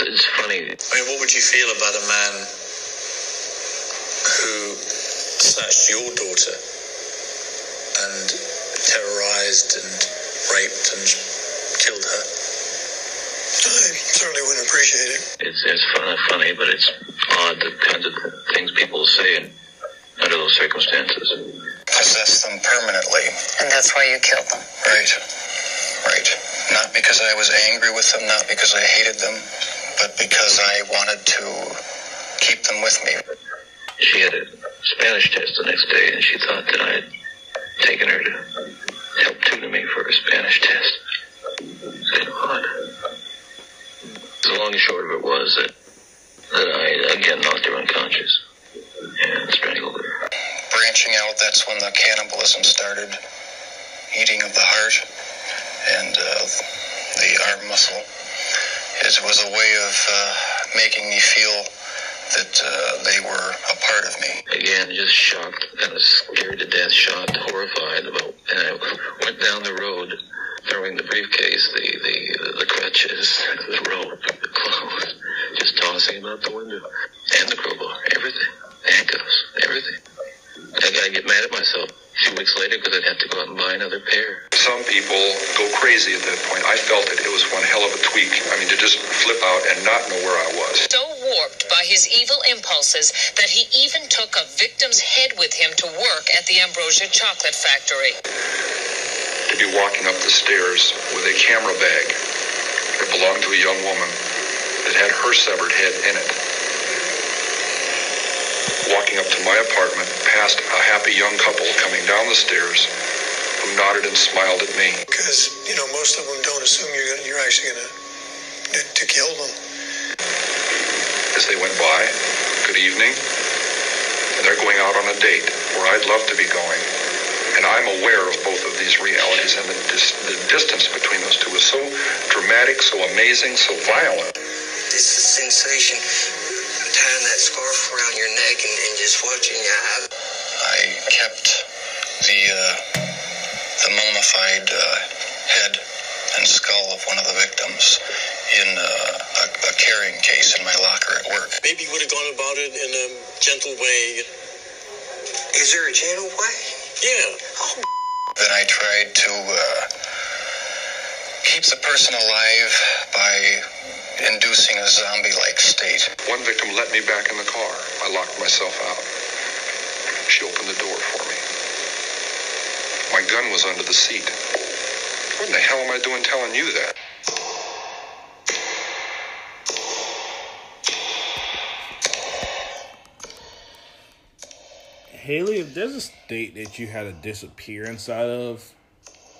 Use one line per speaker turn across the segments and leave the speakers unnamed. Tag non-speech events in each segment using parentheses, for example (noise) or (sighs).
it's, it's funny.
I mean, what would you feel about a man who snatched your daughter and terrorized and raped and killed her?
I certainly wouldn't appreciate it.
It's it's fun, uh, funny, but it's odd the kinds of things people say in, under those circumstances.
Possess them permanently.
And that's why you killed them.
Right. Right. Not because I was angry with them, not because I hated them, but because I wanted to keep them with me.
She had a Spanish test the next day, and she thought that I had taken her to help tutor me for a Spanish test. It's kind of odd. The long and short of it was that that I again knocked her unconscious and strangled her.
Branching out, that's when the cannibalism started. Eating of the heart and uh, the arm muscle. It was a way of uh, making me feel that uh, they were a part of me.
Again, just shocked, kind of scared to death, shocked, horrified about. And I went down the road, throwing the briefcase, the the the crutches, the rope, the clothes, just tossing them out the window, and the crowbar, everything, handcuffs, everything. I, I get mad at myself a few weeks later because I'd have to go out and buy another pair.
Some people go crazy at that point. I felt it. It was one hell of a tweak. I mean, to just flip out and not know where I was.
So warped by his evil impulses that he even took a victim's head with him to work at the Ambrosia Chocolate Factory.
To be walking up the stairs with a camera bag that belonged to a young woman that had her severed head in it. Walking up to my apartment past a happy young couple coming down the stairs who nodded and smiled at me.
Because, you know, most of them don't assume you're, gonna, you're actually going to to kill them.
as they went by. Good evening. And they're going out on a date where I'd love to be going. And I'm aware of both of these realities, and the, dis- the distance between those two is so dramatic, so amazing, so violent.
It's the sensation and, and just watching your eyes.
I kept the uh, the mummified uh, head and skull of one of the victims in uh, a, a carrying case in my locker at work.
Maybe you would have gone about it in a gentle way.
Is there a gentle way?
Yeah. Oh.
Then I tried to uh, keep the person alive by inducing a zombie-like state.
One victim let me back in the car. I locked myself out. She opened the door for me. My gun was under the seat. What in the hell am I doing telling you that?
Haley, if there's a state that you had to disappear inside of,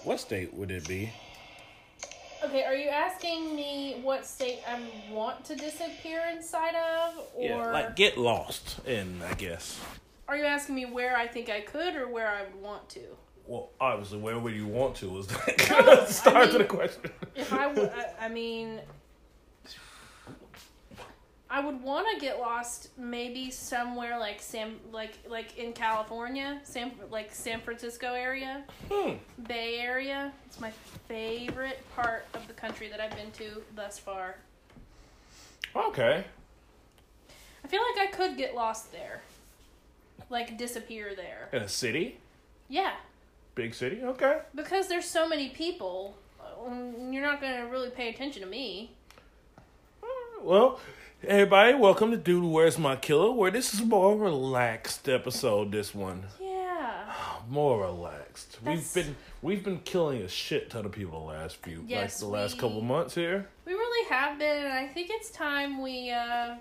what state would it be?
Okay, are you asking me what state I want to disappear inside of, or
Yeah, like get lost in, I guess.
are you asking me where I think I could or where I would want to?
Well, obviously, where would you want to? Is
No, (laughs)
the start
I
to the question.
If I I, I mean, I would want to get lost maybe somewhere like San, like like in California, San like San Francisco area,
Hmm.
Bay Area. It's my favorite part of the country that I've been to thus far.
Okay.
I feel like I could get lost there, like disappear there.
In a city?
Yeah,
Big city? Okay.
because there's so many people. um, You're not gonna really pay attention to me.
Well, everybody, welcome to Dude Where's My Killer, where this is a more relaxed episode, this one.
Yeah.
More relaxed.
That's-
We've been we've been killing a shit ton of people the last few
Yes,
like the last
we-
couple months here.
We really have been, and I think it's time we uh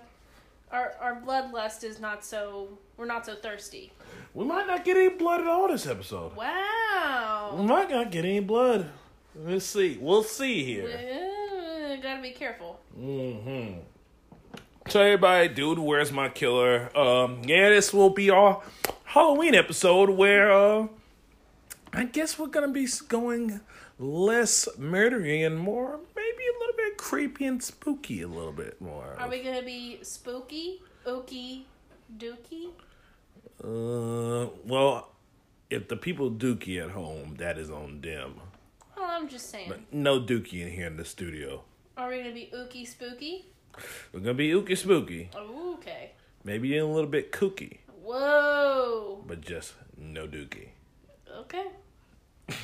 our our bloodlust is not so we're not so thirsty.
We might not get any blood at all this episode.
Wow, we
might not get any blood. Let's see. We'll see here.
Uh, gotta be careful.
Mm-hmm. So everybody, dude, where's my killer? Um, yeah, this will be our Halloween episode where uh I guess we're gonna be going less murdery and more maybe a little bit creepy and spooky a little bit more.
Are we gonna be spooky, ooky, dooky?
Uh well if the people dookie at home, that is on them.
Well, I'm just saying.
But no dookie in here in the studio.
Are we gonna be ooky spooky?
We're gonna be ooky spooky.
Okay.
Maybe a little bit kooky,
Whoa.
but just no dookie.
Okay. (laughs)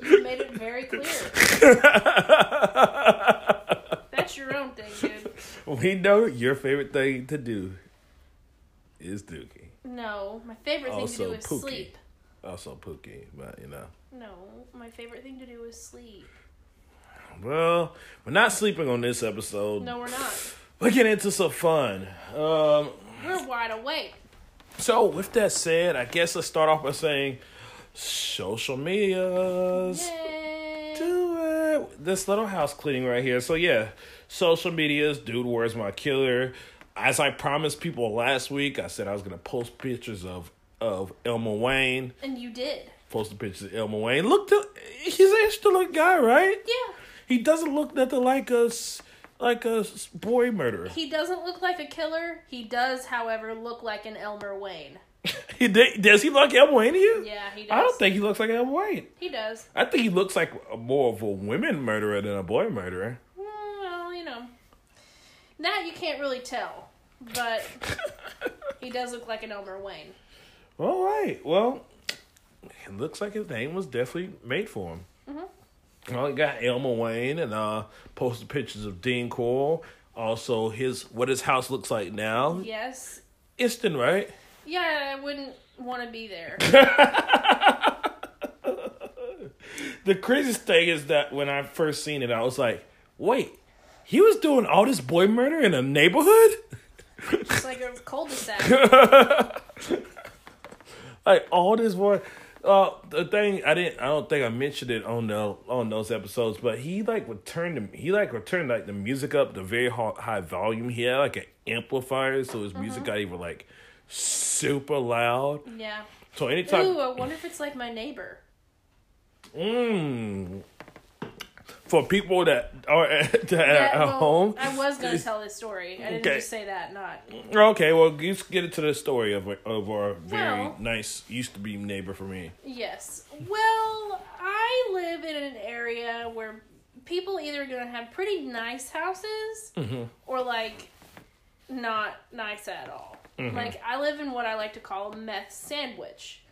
You made it very clear. That's your own thing, dude.
We know your favorite thing to do is dookie.
No, my favorite thing
Also
to do is
pookie.
sleep.
Also pookie, but you know.
No, my favorite thing to do is sleep.
Well, we're not sleeping on this episode.
No, we're not.
We're getting into some fun. Um,
We're wide awake.
so with that said, I guess let's start off by saying social medias.
Yay.
Do it. This little house cleaning right here. So yeah, social medias. Dude, where's my killer? As I promised people last week, I said I was gonna post pictures of of Elmer Wayne.
And you did.
Posted pictures of Elmer Wayne. Look, to, he's an excellent guy, right?
Yeah.
He doesn't look nothing like a s- like a boy murderer.
He doesn't look like a killer. He does, however, look like an Elmer Wayne. (laughs)
He does he look like Elmer Wayne to you?
Yeah, he does.
I don't think he looks like Elmer Wayne.
he does.
I think he looks like more of a women murderer than a boy murderer.
Well, you know, that you can't really tell, but (laughs) he does look like an Elmer Wayne.
All right. Well, it looks like his name was definitely made for him. Mm-hmm. Well, he got Elmer Wayne and uh, posted pictures of Dean Corll. Also, his what his house looks like now.
Yes.
Instant, right?
Yeah, I wouldn't want to be there. (laughs)
The craziest thing is that when I first seen it, I was like, "Wait, he was doing all this boy murder in a neighborhood?
It's like a cul-de-sac. (laughs)
like all this boy." Uh, the thing I didn't, I don't think I mentioned it on the on those episodes, but he like returned the he like returned like the music up to very high, high volume. He had like an amplifier, so his music got even like super loud.
Yeah.
So anytime,
Ooh, I wonder if it's like my neighbor.
mm, for people that are at, (laughs) that
Yeah,
at
well,
home,
I was gonna tell this story. I didn't
Okay.
just say that. Not.
Okay, well, let's get into the story of of our very
Well-
nice used to be neighbor for me.
Yes. Well, I live in an area where people either gonna have pretty nice houses mm-hmm. or like not nice at all. Mm-hmm. Like I live in what I like to call a meth sandwich.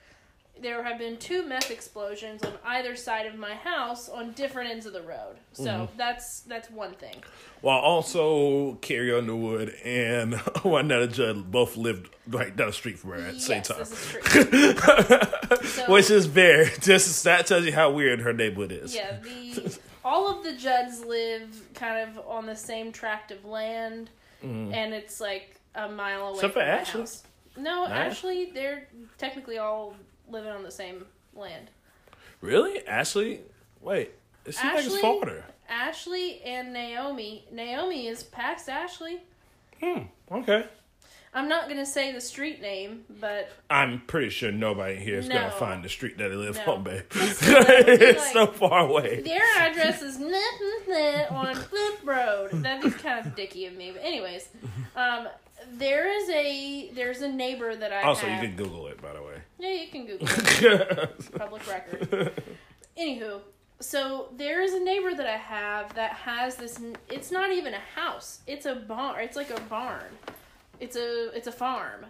There have been two meth explosions on either side of my house on different ends of the road. So that's that's one thing.
While also Carrie Underwood and (laughs) Wynonna Judd both lived right down the street from her at the same
yes,
time,
this is. (laughs) So-
which is very (laughs) just that tells you how weird her neighborhood is.
Yeah, the all of the Judds live kind of on the same tract of land, and it's like a mile away
Mm-hmm. Except for Ashley.
house. No,
Nice.
actually, they're technically all living on the same land.
Really, Ashley? Wait, it seems like it's
Ashley? Ashley and Naomi. Naomi is past Ashley.
Hmm. Okay.
I'm not gonna say the street name, but
I'm pretty sure nobody here is
No.
gonna find the street that they live
No.
on, babe.
It's (laughs) gonna be
it's
like-
so far away.
their address is on Flip Road. That'd be kind of dicky of me. But anyways, um, there is a there's a neighbor that I
Also, you can Google it, by the way.
Yeah, you can Google (laughs) it. public record. (laughs) Anywho, so there is a neighbor that I have that has this. It's not even a house. It's a barn. It's like a barn. It's a it's a farm.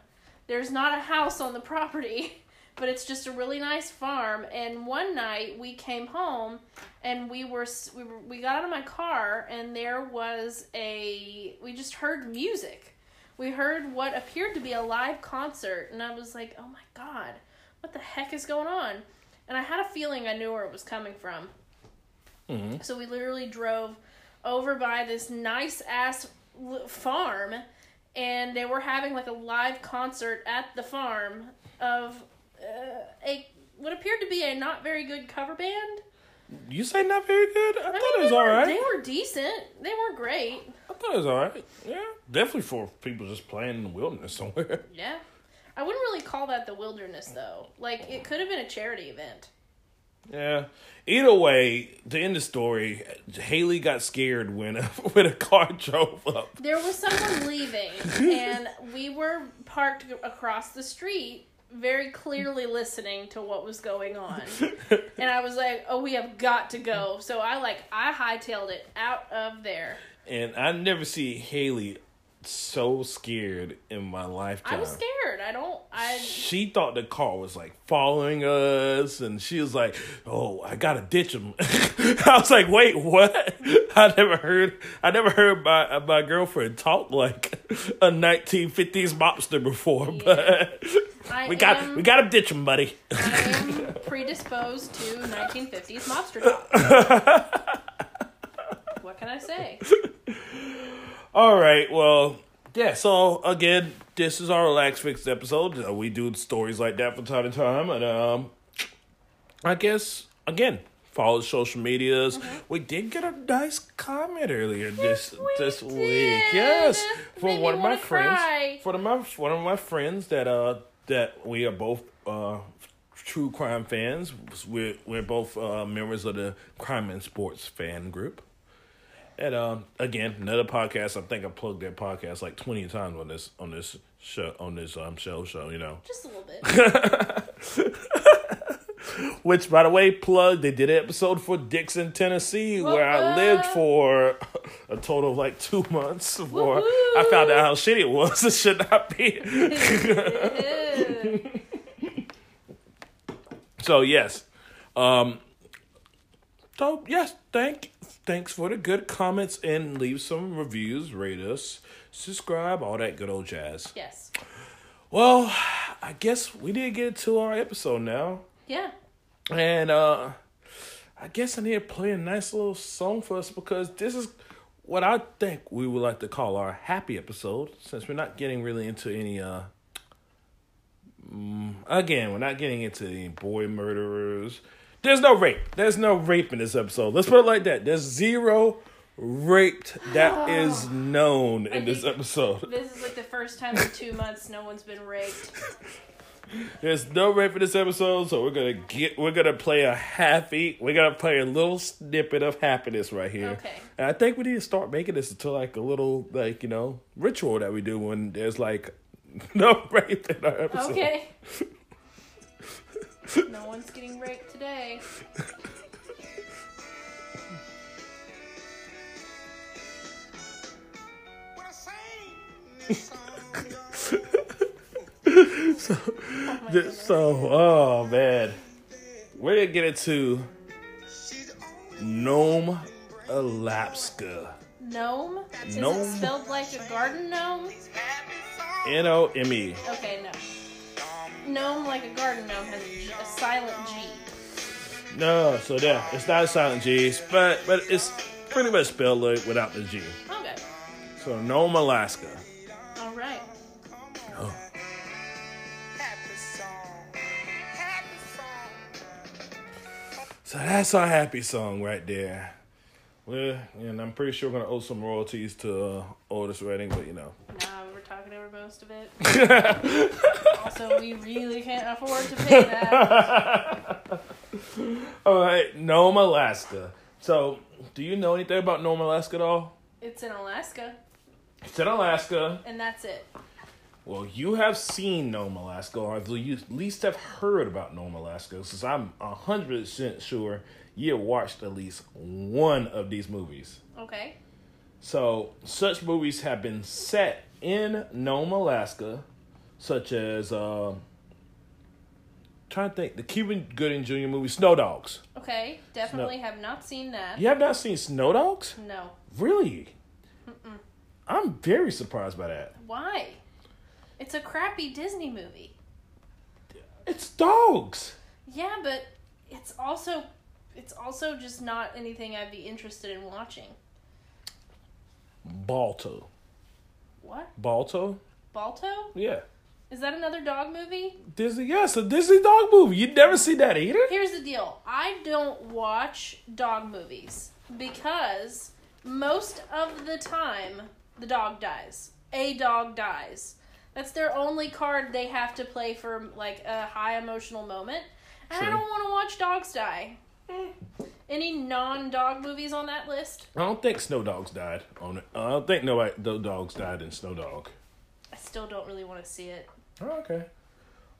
There's not a house on the property, (laughs) but it's just a really nice farm. And one night we came home, and we were we were, we got out of my car, and there was a we just heard music. We heard what appeared to be a live concert, and I was like, "Oh my god, what the heck is going on?" And I had a feeling I knew where it was coming from.
Mhm.
So we literally drove over by this nice ass farm, and they were having like a live concert at the farm of uh, a what appeared to be a not very good cover band.
You say not very good? I,
I
thought
mean,
it was all
were,
right.
they were decent. They weren't great.
I thought it was all right. Yeah, definitely for people just playing in the wilderness somewhere. (laughs)
Yeah. I wouldn't really call that the wilderness though. Like it could have been a charity event.
Yeah. Either way, to end the story, Haley got scared when a, (laughs) when a car drove up.
There was someone leaving (laughs) and we were parked across the street very clearly listening to what was going on. (laughs) And I was like, "Oh, we have got to go." So I like I hightailed it out of there.
and I never see Haley so scared in my lifetime.
I was scared. I don't. I.
She thought the car was like following us, and she was like, "Oh, I gotta ditch him." (laughs) I was like, "Wait, what?" (laughs) I never heard. I never heard my my girlfriend talk like a 1950s mobster before, but
I (laughs)
we got
am-
we got to ditch him, buddy.
I am predisposed to 1950s mobster talk. what can I say?
All right. Well, yeah. So again, this is our relax fix episode. Uh, we do stories like that from time to time, and um, I guess again, follow social medias. We did get a nice comment earlier this
Mm-hmm. we
this week. Yes,
for
one of my friends.
cry.
For my one of my friends that uh that we are both uh true crime fans. We're we're both uh, members of the crime and sports fan group. And um, again, another podcast. I think I plugged that podcast like twenty times on this on this show on this um show show. You know,
Just a little bit. (laughs)
which by the way, plug they did an episode for Dickson, Tennessee, where I lived for (laughs) a total of like two months before I found out how shitty it was. (laughs) It should not be. So yes, um, so yes, thank thanks for the good comments and leave some reviews, rate us, subscribe, all that good old jazz.
yes.
Well, I guess we did get to our episode now,
Yeah.
and uh, I guess I need to play a nice little song for us because this is what I think we would like to call our happy episode, since we're not getting really into any uh. mm, Again, we're not getting into any boy murderers. There's no rape. There's no rape in this episode. Let's put it like that. There's zero raped that (sighs) is known in this episode.
This is like the first time in two months no one's been raped. (laughs)
There's no rape in this episode, so we're gonna get we're gonna play a happy we're gonna play a little snippet of happiness right here.
Okay.
And I think we need to start making this into like a little like, you know, ritual that we do when there's like (laughs) no rape in our episode.
Okay. (laughs) no one's getting raped today.
Th- (laughs) oh So, oh man, we're gonna get into Nome, Alaska.
Gnome? Is
Gnome?
it spelled like a garden gnome?
N O M E.
Okay, no. Gnome, like a garden gnome, has a, G, a silent G.
No, so yeah, it's not a silent G, but but it's pretty much spelled like without the G.
Okay.
So Nome, Alaska.
All right. Oh.
So that's our happy song right there. Well, and I'm pretty sure we're gonna owe some royalties to uh, Otis Redding, but you know.
Nah, we're talking over most of it. (laughs) also, we really can't afford to pay that. (laughs)
All right, Nome, Alaska. So, do you know anything about Nome, Alaska at all?
It's in Alaska,
It's in Alaska.
and that's it.
Well, you have seen Nome, Alaska, or you at least have heard about Nome, Alaska, since I'm 100% sure you have watched at least one of these movies.
Okay.
So, such movies have been set in Nome, Alaska, such as, uh, trying to think, the Cuba Gooding Jr. movie, Snow Dogs.
Okay. Definitely have not seen that.
You have not seen Snow Dogs?
No.
Really? I'm very surprised by that.
Why? It's a crappy Disney movie.
It's dogs.
Yeah, but it's also it's also just not anything I'd be interested in watching.
Balto.
What?
Balto?
Balto?
Yeah.
Is that another dog movie?
Disney, yes, a Disney dog movie. You'd never see that either?
Here's the deal. I don't watch dog movies because most of the time the dog dies. A dog dies. That's their only card they have to play for like a high emotional moment. And I don't want to watch dogs die. Any non-dog movies on that list?
I don't think Snow Dogs died on it. I don't think nobody, no dogs died in Snow Dog.
I still don't really want to see it.
Oh, okay.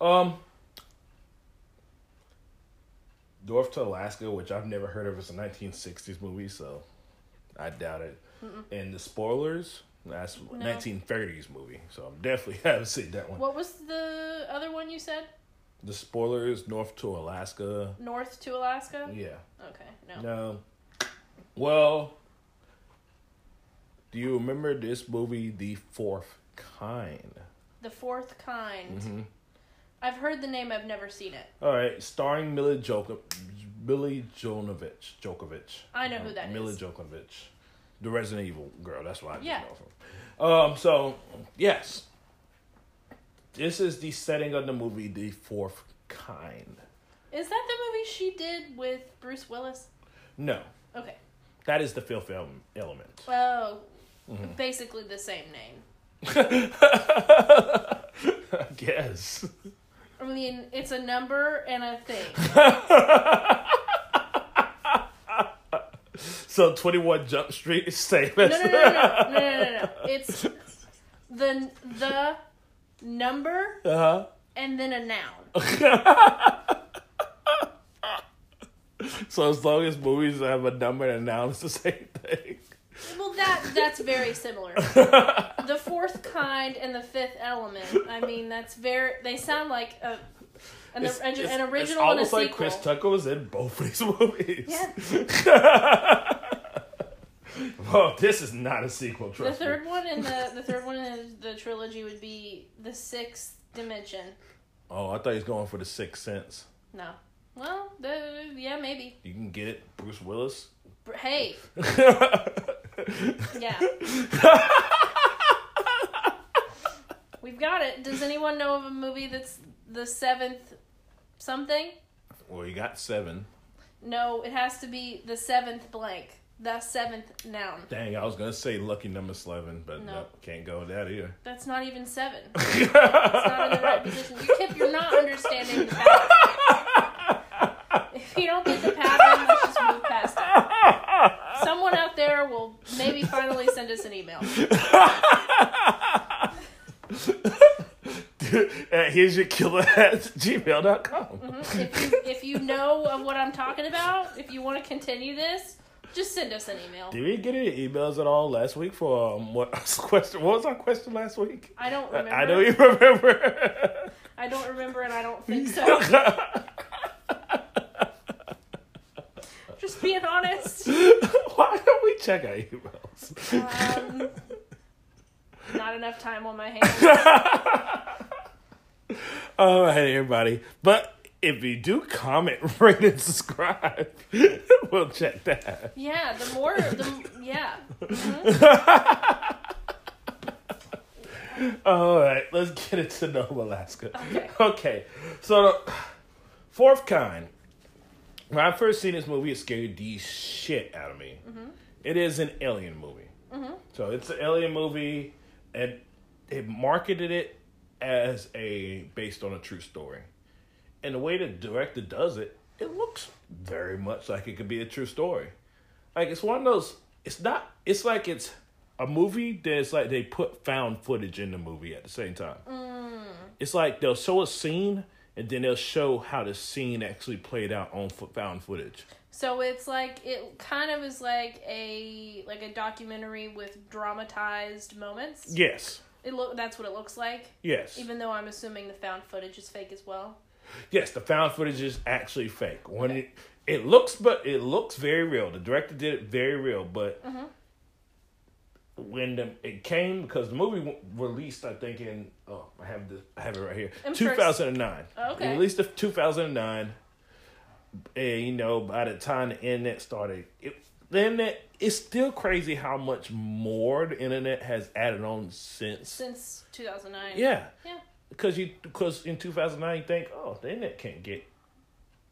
Um, North to Alaska, which I've never heard of, is a 1960s movie, so I doubt it. And the spoilers, that's 1930s movie, so I'm definitely (laughs) haven't seen that one.
What was the other one you said?
The spoiler is North to Alaska.
North to Alaska?
Yeah.
Okay, no.
No. Well, do you remember this movie, The Fourth Kind?
The Fourth Kind.
Mm-hmm.
I've heard the name, I've never seen it.
All right, starring Mila Joko- Billy Jonovich. Djokovic.
I know who that
Mila
is.
Djokovic. The Resident Evil girl. That's what I
Yeah.
know from. Um, so, yes. This is the setting of the movie The Fourth Kind.
Is that the movie she did with Bruce Willis?
No.
Okay.
That is the fifth element.
Oh,
mm-hmm.
basically the same name. (laughs)
I guess.
I mean, it's a number and a thing. (laughs)
so 21 Jump Street is same.
No, no, no, no, no, no, no, no. (laughs) It's the the number
Uh-huh.
and then a noun. (laughs)
So, as long as movies have a number and a noun, it's the same thing.
Well, that that's very similar. (laughs) the fourth kind and the fifth element. I mean, that's very. They sound like a an,
It's,
an,
it's-
an
it's
original a
almost like
sequel.
Chris Tucker was in both of these movies.
Yeah. (laughs) (laughs)
Oh, this is not a sequel.
The
Trust me.
third one in the the third one in the trilogy would be the sixth dimension.
Oh, I thought he was going for the Sixth Sense.
No. Well, the, yeah, maybe.
You can get it, Bruce Willis.
Hey, (laughs) yeah. We've got it. Does anyone know of a movie that's the seventh something?
Well, you got seven.
No, it has to be the seventh blank. The seventh noun.
Dang, I was gonna say lucky number eleven, but
No.
no, can't go with that either.
That's not even seven. (laughs) it's not in the right position. You Kip, you're not understanding the pattern. If you don't get the pattern, let's just move past it. Someone out there will maybe finally send us an email. (laughs)
Uh, here's your killer at gmail.com.
If you if you know of what I'm talking about, if you want to continue this, just send us an email.
Did we get any emails at all last week for um, what question? What was our question last week?
I don't remember.
I don't even remember.
I don't remember, and I don't think (laughs) so. Just being honest.
Why don't we check our emails?
Um, not enough time on my hands. (laughs)
All right, everybody. But if you do comment, (laughs) rate, and subscribe, (laughs) we'll check that.
Yeah, the more, the yeah. Mhm. (laughs)
All right, let's get into Nova Alaska.
Okay.
Okay, so the fourth kind. When I first seen this movie, it scared the shit out of me. It is an alien movie. So it's an alien movie, and it marketed it as a based on a true story. And the way the director does it, it looks very much like it could be a true story. Like it's one of those. It's not. It's like it's a movie that it's like they put found footage in the movie at the same time. Mm. It's like they'll show a scene and then they'll show how the scene actually played out on found footage.
So it's like it kind of is like a like a documentary with dramatized moments.
Yes.
It look that's what it looks like.
Yes.
Even though I'm assuming the found footage is fake as well.
Yes, the found footage is actually fake. When it it looks, but it looks very real. The director did it very real, but when the, it came because the movie released, I think in oh I have this I have it right here, two thousand and nine.
Oh, okay.
It released in two thousand and nine, and you know by the time the internet started, it, the internet it's still crazy how much more the internet has added on since.
Since 2009.
Yeah,
Yeah.
Because you because in two thousand nine you think oh the internet can't get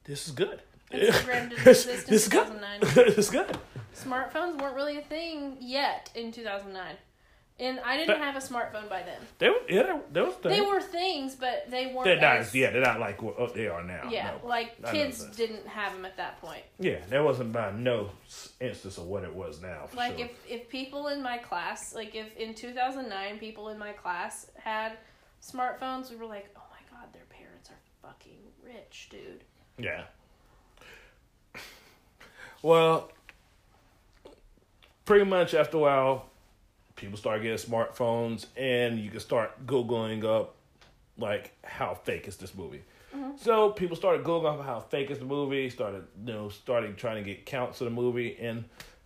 this is good.
Instagram (laughs) didn't
This-
exist in
this is good.
2009. (laughs)
it's good.
Smartphones weren't really a thing yet in 2009. And I didn't have a smartphone by then.
They were yeah there, there was
They were things, but they weren't.
They're not,
as-
yeah, they're not like what oh, they are now.
Yeah,
no.
like kids didn't have them at that point.
Yeah, there wasn't by no instance of what it was now.
Like
sure.
if if people in my class, like if in 2009 people in my class had smartphones, we were like, "Oh my god, their parents are fucking rich, dude."
yeah. (laughs) Well, pretty much after a while, people start getting smartphones, and you can start googling up like how fake is this movie. Mm-hmm. So people started googling up how fake is the movie. Started you know starting trying to get counts of the movie, and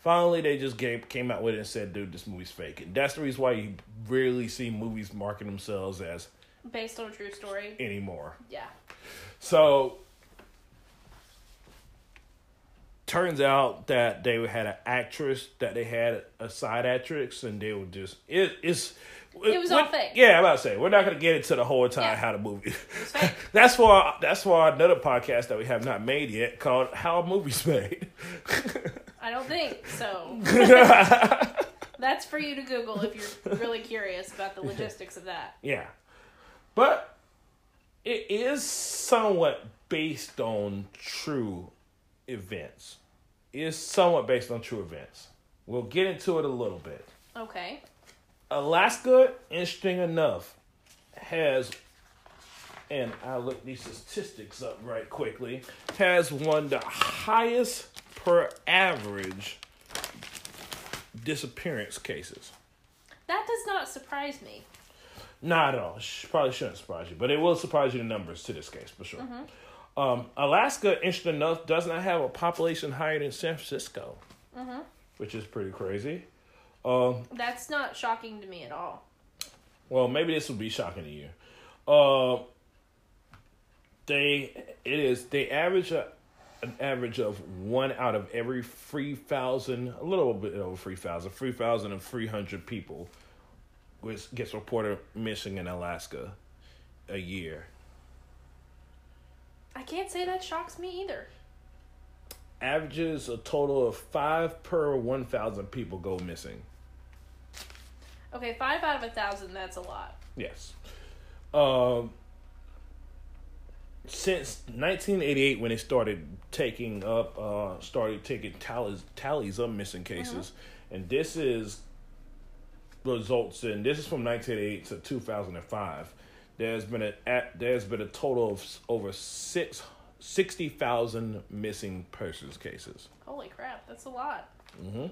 finally they just gave, came out with it and said, "Dude, this movie's fake." And that's the reason why you rarely see movies market themselves as
Based on a true story.
anymore.
Yeah.
So turns out that they had an actress that they had a side actress and they were just it, it's
It was all fake.
Yeah, I'm about to say we're not gonna get into the whole time
Yeah.
how the movie. (laughs) that's for that's for another podcast that we have not made yet called How Movie's Made. (laughs)
I don't think so. (laughs) That's for you to Google if you're really curious about the logistics of that.
Yeah. But it is somewhat based on true events. It is somewhat based on true events. We'll get into it a little bit.
Okay.
Alaska, interesting enough, has, and I'll look these statistics up right quickly, has one of the highest per average disappearance cases.
That does not surprise me.
Not at all. Probably shouldn't surprise you, but it will surprise you the numbers to this case for sure. Um, Alaska, interesting enough, does not have a population higher than San Francisco, which is pretty crazy. Um,
That's not shocking to me at all.
well, maybe this will be shocking to you. Uh, they it is they average a, an average of one out of every three thousand, a little bit over three thousand, three thousand and three hundred people, which gets reported missing in Alaska a year.
I can't say that shocks me either.
Averages a total of five per one thousand people go missing.
Okay, five out of a thousand, that's a lot.
Yes. Um, since 1988, when they started taking up, uh, started taking tallies, tallies of missing cases, and this is results in this is from 1988 to 2005. There's been a at, there's been a total of over six. 60,000 missing persons cases.
Holy crap, that's a lot. Mm-hmm.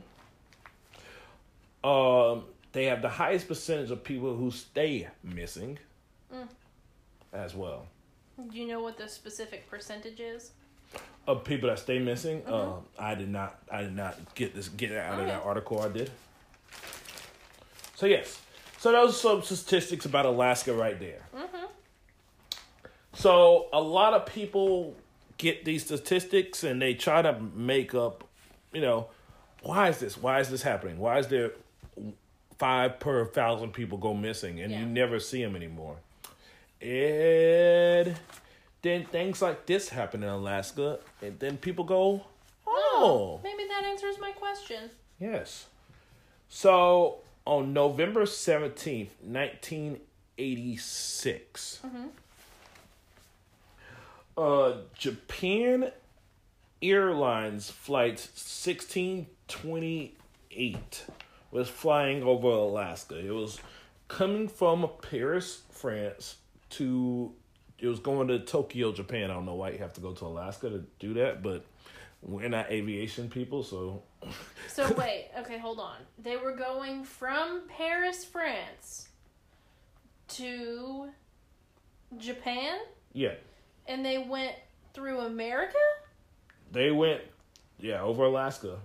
Um, they have the highest percentage of people who stay missing mm. as well.
Do you know what the specific percentage is?
Of people that stay missing. Uh, I did not. I did not get this get it out of that article. I did. So yes. So those are some statistics about Alaska right there. So a lot of people get these statistics and they try to make up, you know, why is this? Why is this happening? Why is there five per thousand people go missing and
Yeah.
you never see them anymore? And then things like this happen in Alaska, and then people go, oh,
Maybe that answers my question.
yes. So on November 17th, 1986, uh, Japan Airlines Flight 1628 was flying over Alaska. It was coming from Paris, France to it was going to Tokyo, Japan. I don't know why you have to go to Alaska to do that, but we're not aviation people, so
So (laughs) wait, okay, hold on. They were going from Paris, France to Japan
yeah.
and they went through America?
They went yeah, over Alaska.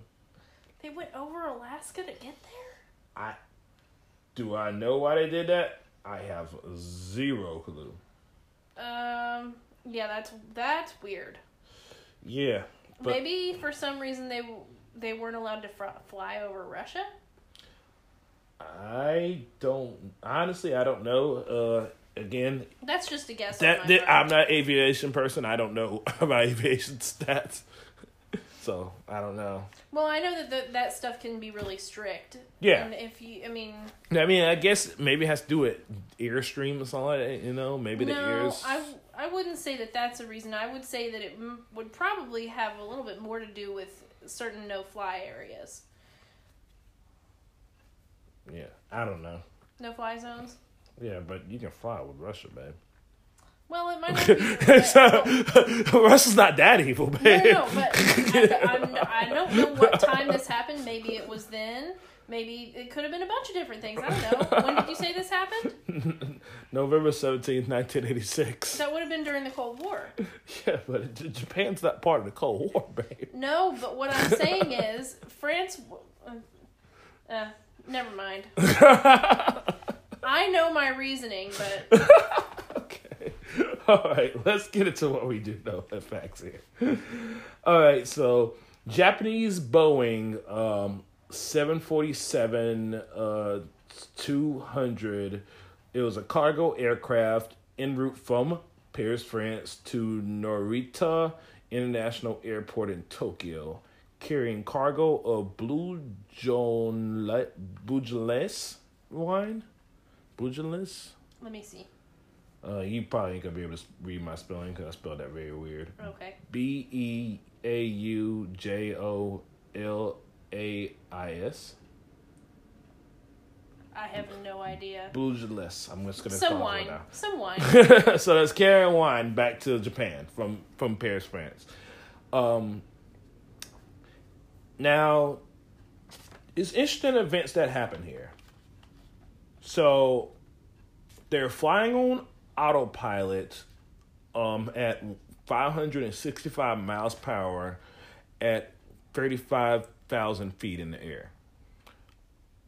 They went over Alaska to get there?
I do I know why they did that? I have zero clue.
Um yeah, that's that's weird.
Yeah,
Maybe for some reason they they weren't allowed to fr- fly over Russia?
I don't honestly I don't know. Uh again,
That's just a guess on
that, that. I'm not aviation person. I don't know (laughs) about aviation stats. So, I don't know.
Well, I know that the, that stuff can be really strict.
Yeah.
And if you, I mean,
I mean, I guess maybe it has to do with airstream or something like that, you know? Maybe the
no,
ears.
I, I wouldn't say that that's a reason. I would say that it m- would probably have a little bit more to do with certain no-fly areas,
Yeah, I don't know.
no-fly zones.
Yeah, but you can fly with Russia, babe.
Well, it might (laughs) not be. (laughs)
so, (laughs) Russell's not that evil, babe.
no, no, but I, I don't know what time this happened. Maybe it was then. Maybe it could have been a bunch of different things. I don't know. When did you say this happened?
November 17th, 1986.
That would have been during the Cold War.
Yeah, but Japan's not part of the Cold War, babe.
No, but what I'm saying is France. Uh, uh, never mind. I know my reasoning, but. (laughs)
All right, let's get into what we do know the facts here. All right, so Japanese Boeing um, 747 uh, 200. It was a cargo aircraft en route from Paris, France to Narita International Airport in Tokyo, carrying cargo of Blue John Bougeles wine. Bougeles?
let me see.
Uh, you probably ain't gonna be able to read my spelling because I spelled that very weird.
Okay.
B E A U J O L A I S.
I have no idea.
Bougeles. I'm just gonna
Some wine.
it
Some (laughs) wine.
so that's carrying wine back to Japan from from Paris, France. Um. Now, it's interesting events that happen here. So, they're flying on autopilot um, at 565 miles per hour at 35,000 feet in the air.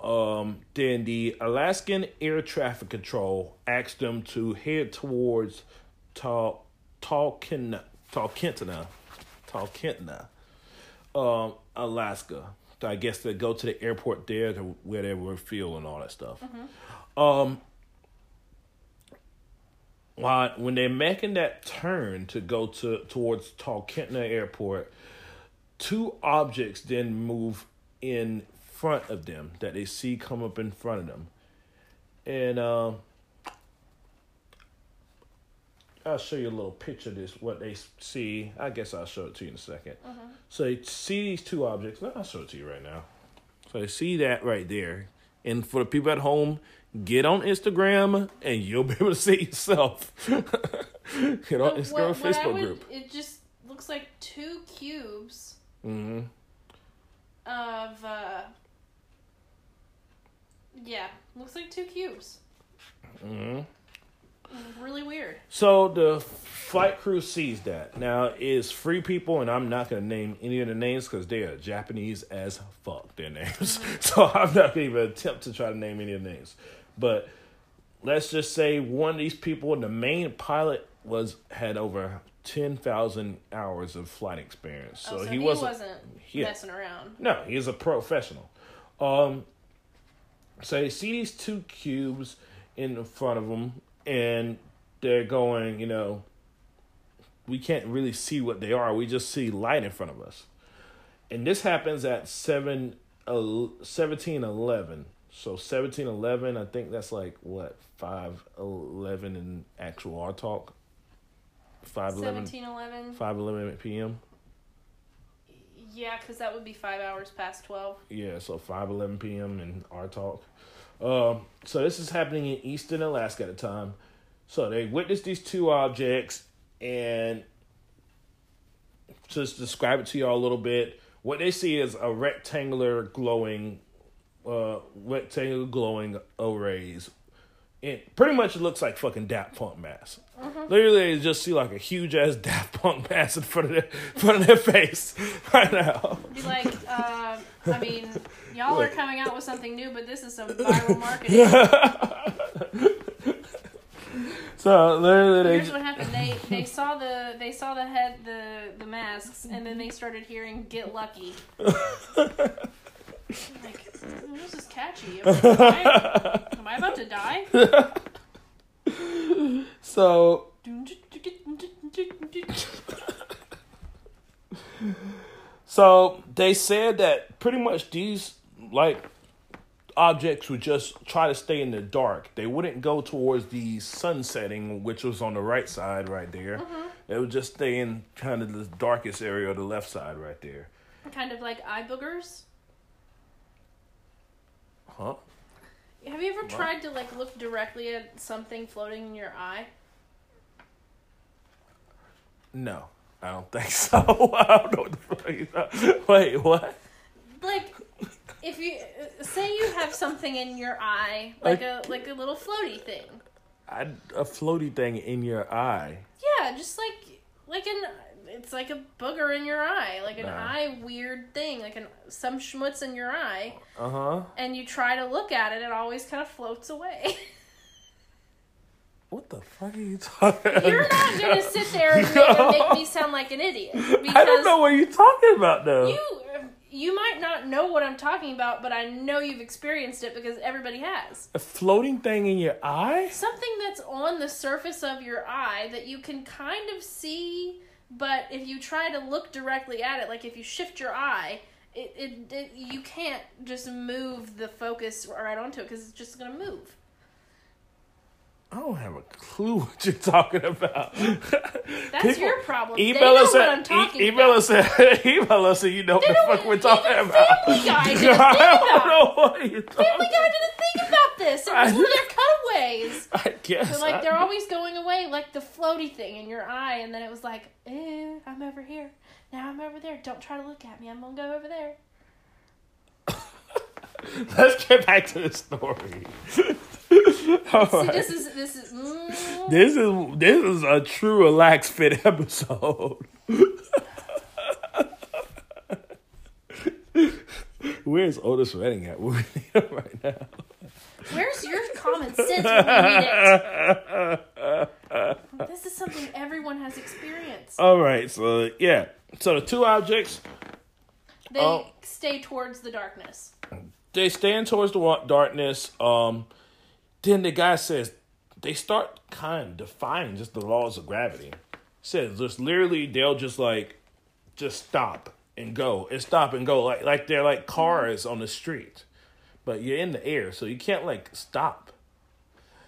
Um, then the Alaskan Air Traffic Control asked them to head towards Tal Talkeetna, Talkeetna, Talkeetna, um, Alaska. So I guess they go to the airport there to where they were fuel and all that stuff. Um, while when they're making that turn to go to towards Talkeetna Airport, two objects then move in front of them that they see come up in front of them, and um, I'll show you a little picture of this what they see. I guess I'll show it to you in a 2nd So they see these two objects. I'll show it to you right now. So they see that right there, and for the people at home, get on Instagram and you'll (laughs) be able to see yourself. (laughs) get on Instagram
what- what
Facebook
would-
group.
It just looks like two cubes
hmm
of. uh Yeah, looks like two cubes.
hmm
Really weird.
So the flight crew sees that. Now is free people, and I'm not gonna name any of the names because they are Japanese as fuck. Their names, (laughs) so I'm not gonna even attempt to try to name any of the names. But let's just say one of these people, the main pilot, was had over ten thousand hours of flight experience. So,
oh, so
he,
he,
wasn't.
wasn't,
yeah.
messing around.
No, he's a professional. Um, so they see these two cubes in front of them, and they're going, you know, we can't really see what they are. We just see light in front of us. And this happens at 7, uh, 1711. So 1711, I think that's like, what, 511 in actual R talk? 511,
Seventeen eleven.
511 p.m.?
Yeah, because that would be five hours past twelve.
Yeah, so 5 11 p.m. in our talk. Um, so this is happening in eastern Alaska at the time. So they witness these two objects and just describe it to y'all a little bit. What they see is a rectangular glowing, uh, rectangular glowing arrays. It pretty much looks like fucking Daft Punk mask. Literally, they just see like a huge ass (laughs) Daft Punk mask in front of their in front of their face (laughs) right now.
Be like, uh, I mean, y'all are coming out with something new, but this is some viral (laughs) marketing.
So literally, they
Here's what happened. They they saw the they saw the head the the masks, and then they started hearing "Get Lucky." Like, "Oh, this is catchy. Am I, am I about to die? (laughs)
so (laughs) So they said that pretty much these like objects would just try to stay in the dark. They wouldn't go towards the sun setting, which was on the right side right there. Mm-hmm. They would just stay in kind of the darkest area of the left side right there.
kind of like eye boogers.
Huh?
Have you ever tried to like look directly at something floating in your eye?
No, I don't think (laughs) so. (laughs) I don't know what the fuck you. Wait, what?
Like, if you say you have something in your eye, like a like a little floaty thing.
I, a floaty thing in your eye.
Yeah, just like like an it's like a booger in your eye, like an
Nah.
eye weird thing, like an some schmutz in your eye,
Uh huh.
and you try to look at it, it always kind of floats away. (laughs)
What the fuck are you talking?
You're not gonna sit there and make, make me sound like an idiot (laughs)
I don't know what you're talking about though.
you you might not know what I'm talking about, but I know you've experienced it because everybody has.
A floating thing in your eye?
Something that's on the surface of your eye that you can kind of see, but if you try to look directly at it, like if you shift your eye, it, it, it you can't just move the focus right onto it because it's just gonna move.
I don't have a clue (laughs) what you're talking about.
That's your problem.
Email us at e- email
about.
us at (laughs) email us so you know what the fuck we're talking
even
about. (laughs)
Family Guy did a
I
about
don't know what you're talking
Family Guy did a thing about this. It was one of their cutaways.
I guess.
So like
I-
they're always going away, like the floaty thing in your eye, and then it was like, eh, I'm over here. Now I'm over there. Don't try to look at me. I'm gonna go over there.
Let's get back to the story. (laughs)
See, this is this is. Mm,
This is this is a true relax fit episode. (laughs) Where's Otis Redding at? We need him right now.
where's your common sense when need it? (laughs) This is something everyone has experienced.
All right, so yeah, so the two objects
They
oh.
stay towards the darkness.
they stand towards the darkness. Um, then the guy says they start kind of defying just the laws of gravity. Says just literally they'll just like just stop and go and stop and go like like they're like cars on the street, but you're in the air, so you can't like stop.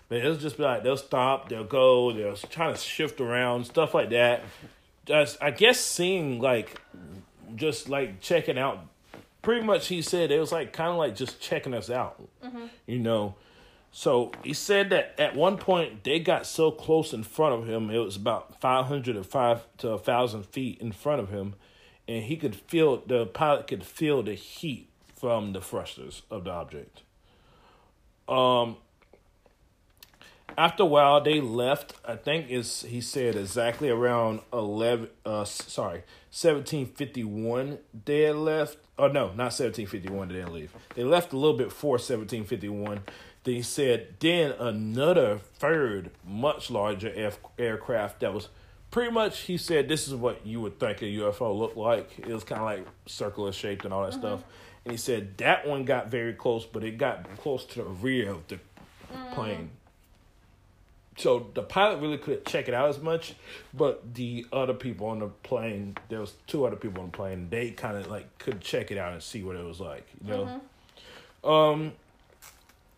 But it'll just be like they'll stop, they'll go, they'll try to shift around, stuff like that. Just I guess seeing like just like checking out pretty much he said it was like kind of like just checking us out mm-hmm. you know so he said that at one point they got so close in front of him it was about 500 to 5 to 1000 feet in front of him and he could feel the pilot could feel the heat from the thrusters of the object. Um after a while they left i think is he said exactly around 11 uh sorry 1751 they had left oh no not 1751 they didn't leave. They left a little bit before 1751 they said then another third much larger air, aircraft that was pretty much he said this is what you would think a ufo looked like. It was kind of like circular shaped and all that stuff. Mm-hmm. And he said that one got very close but it got close to the rear of the mm. plane. So the pilot really couldn't check it out as much, but the other people on the plane, there was two other people on the plane, they kind of like could check it out and see what it was like, you know. Mm-hmm. Um,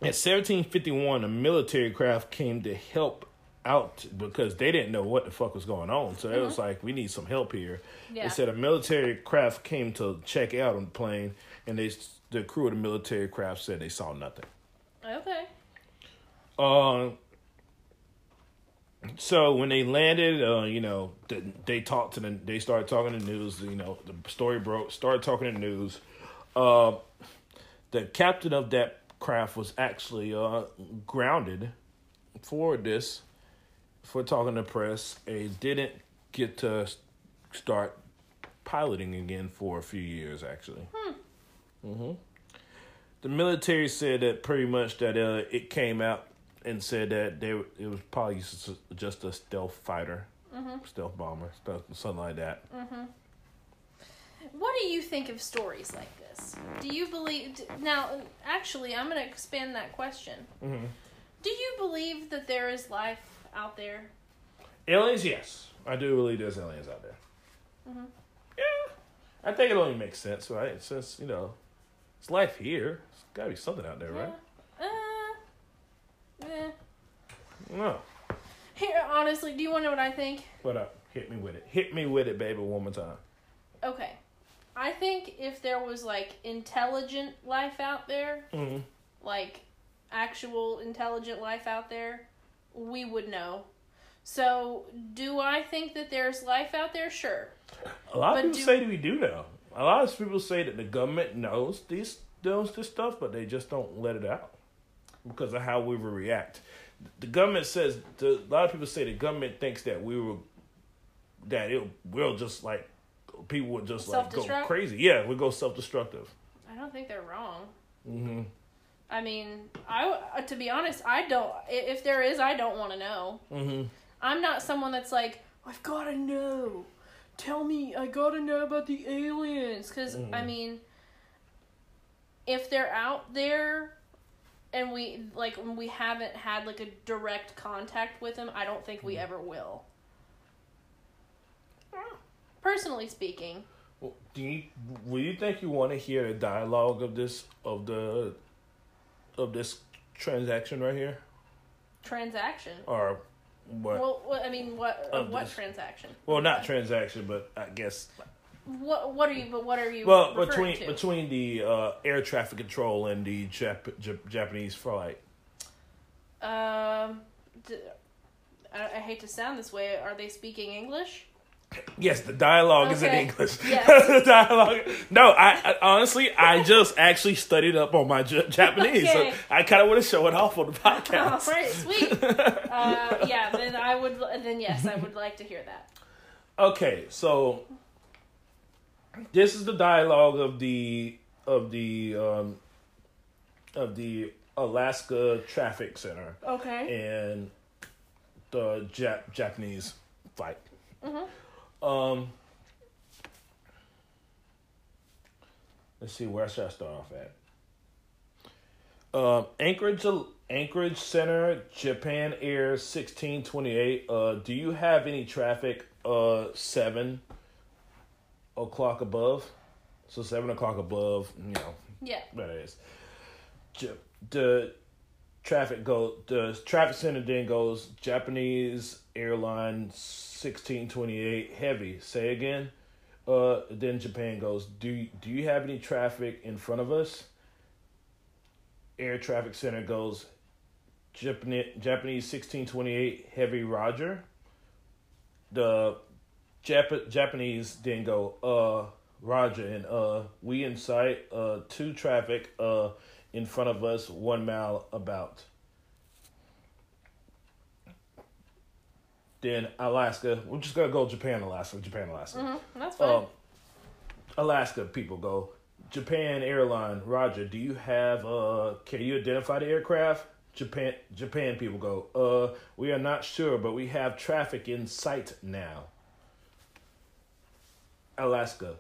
at 1751, a military craft came to help out because they didn't know what the fuck was going on. So it was like, we need some help here.
Yeah.
They said a military craft came to check out on the plane, and they the crew of the military craft said they saw nothing.
Okay.
Uh, so when they landed, uh, you know, th- they talked to the, they started talking to the news. You know, the story broke. Started talking to the news. Uh, the captain of that craft was actually uh grounded for this, for talking to press, and didn't get to start piloting again for a few years. Actually. hmm The military said that pretty much that uh, it came out and said that they it was probably just a- stealth fighter, stealth bomber, stuff, something like that.
What do you think of stories like this? Do you believe now? Actually, I'm going to expand that question.
Mm-hmm.
Do you believe that there is life out there?
Aliens, yes, I do believe there's aliens out there. Yeah, I think it only makes sense, right? Since you know, it's life here. It's got to be something out there, right?
Uh, eh.
No.
Here, honestly, do you want to know what I think?
What up? Hit me with it. Hit me with it, baby, one more time.
Okay. I think if there was like intelligent life out there,
Mhm.
like actual intelligent life out there, we would know. So, do I think that there's life out there? Sure.
A lot of people
do-
say that we do know. A lot of people say that the government knows these knows this stuff, but they just don't let it out because of how we will react. The government says the, a lot of people say the government thinks that we will that it will just like people would just like go crazy. Yeah, we go self destructive.
I don't think they're wrong.
hmm
I mean, I uh, to be honest, I don't. If there is, I don't want to know.
hmm
I'm not someone that's like, I've got to know. Tell me, I got to know about the aliens. Because, I mean, if they're out there and we, like, we haven't had, like, a direct contact with them, I don't think we ever will. Personally speaking.
Well, do you will you think you want to hear the dialogue of this of the of this transaction right here
Transaction.
or what?
Well, I mean, what
Of
what
this.
transaction?
Well, not transaction, but I guess
What what are you? But what are you?
well between
to?
between the uh, air traffic control and the Jap- Jap- Japanese flight.
Um, d- I, I hate to sound this way. Are they speaking English?
Yes, the dialogue is in English. (laughs)
Yes.
the dialogue. No, I, I honestly I just actually studied up on my J- Japanese,
Okay.
so I kind of want to show it off on the
Oh,
podcast.
right, sweet. (laughs) uh, yeah, then I would. Then yes, I would like to hear that.
Okay, so this is the dialogue of the of the um, of the Alaska Traffic Center
Okay.
and the Jap- Japanese fight.
Mm-hmm.
Um, let's see, where should I start off at? Um, Anchorage, Anchorage Center, Japan Air sixteen twenty eight. Uh, do you have any traffic? Uh, seven o'clock above. So seven o'clock above. You know,
Yeah.
that is. J- the traffic go the traffic center then goes Japanese airline sixteen twenty eight heavy. Say again. Uh, then Japan goes. Do do you have any traffic in front of us? Air traffic center goes. Japanese Japanese sixteen twenty eight heavy. Roger. The Jap- Japanese then go. Uh, Roger and uh, we in sight. Uh, two traffic. Uh in front of us, one mile about. Then Alaska, we're just gonna go Japan, Alaska, Japan, Alaska.
Mm-hmm. That's fine.
Um, Alaska people go. Japan airline, Roger. Do you have? Uh, can you identify the aircraft? Japan, Japan people go. Uh, we are not sure, but we have traffic in sight now. Alaska,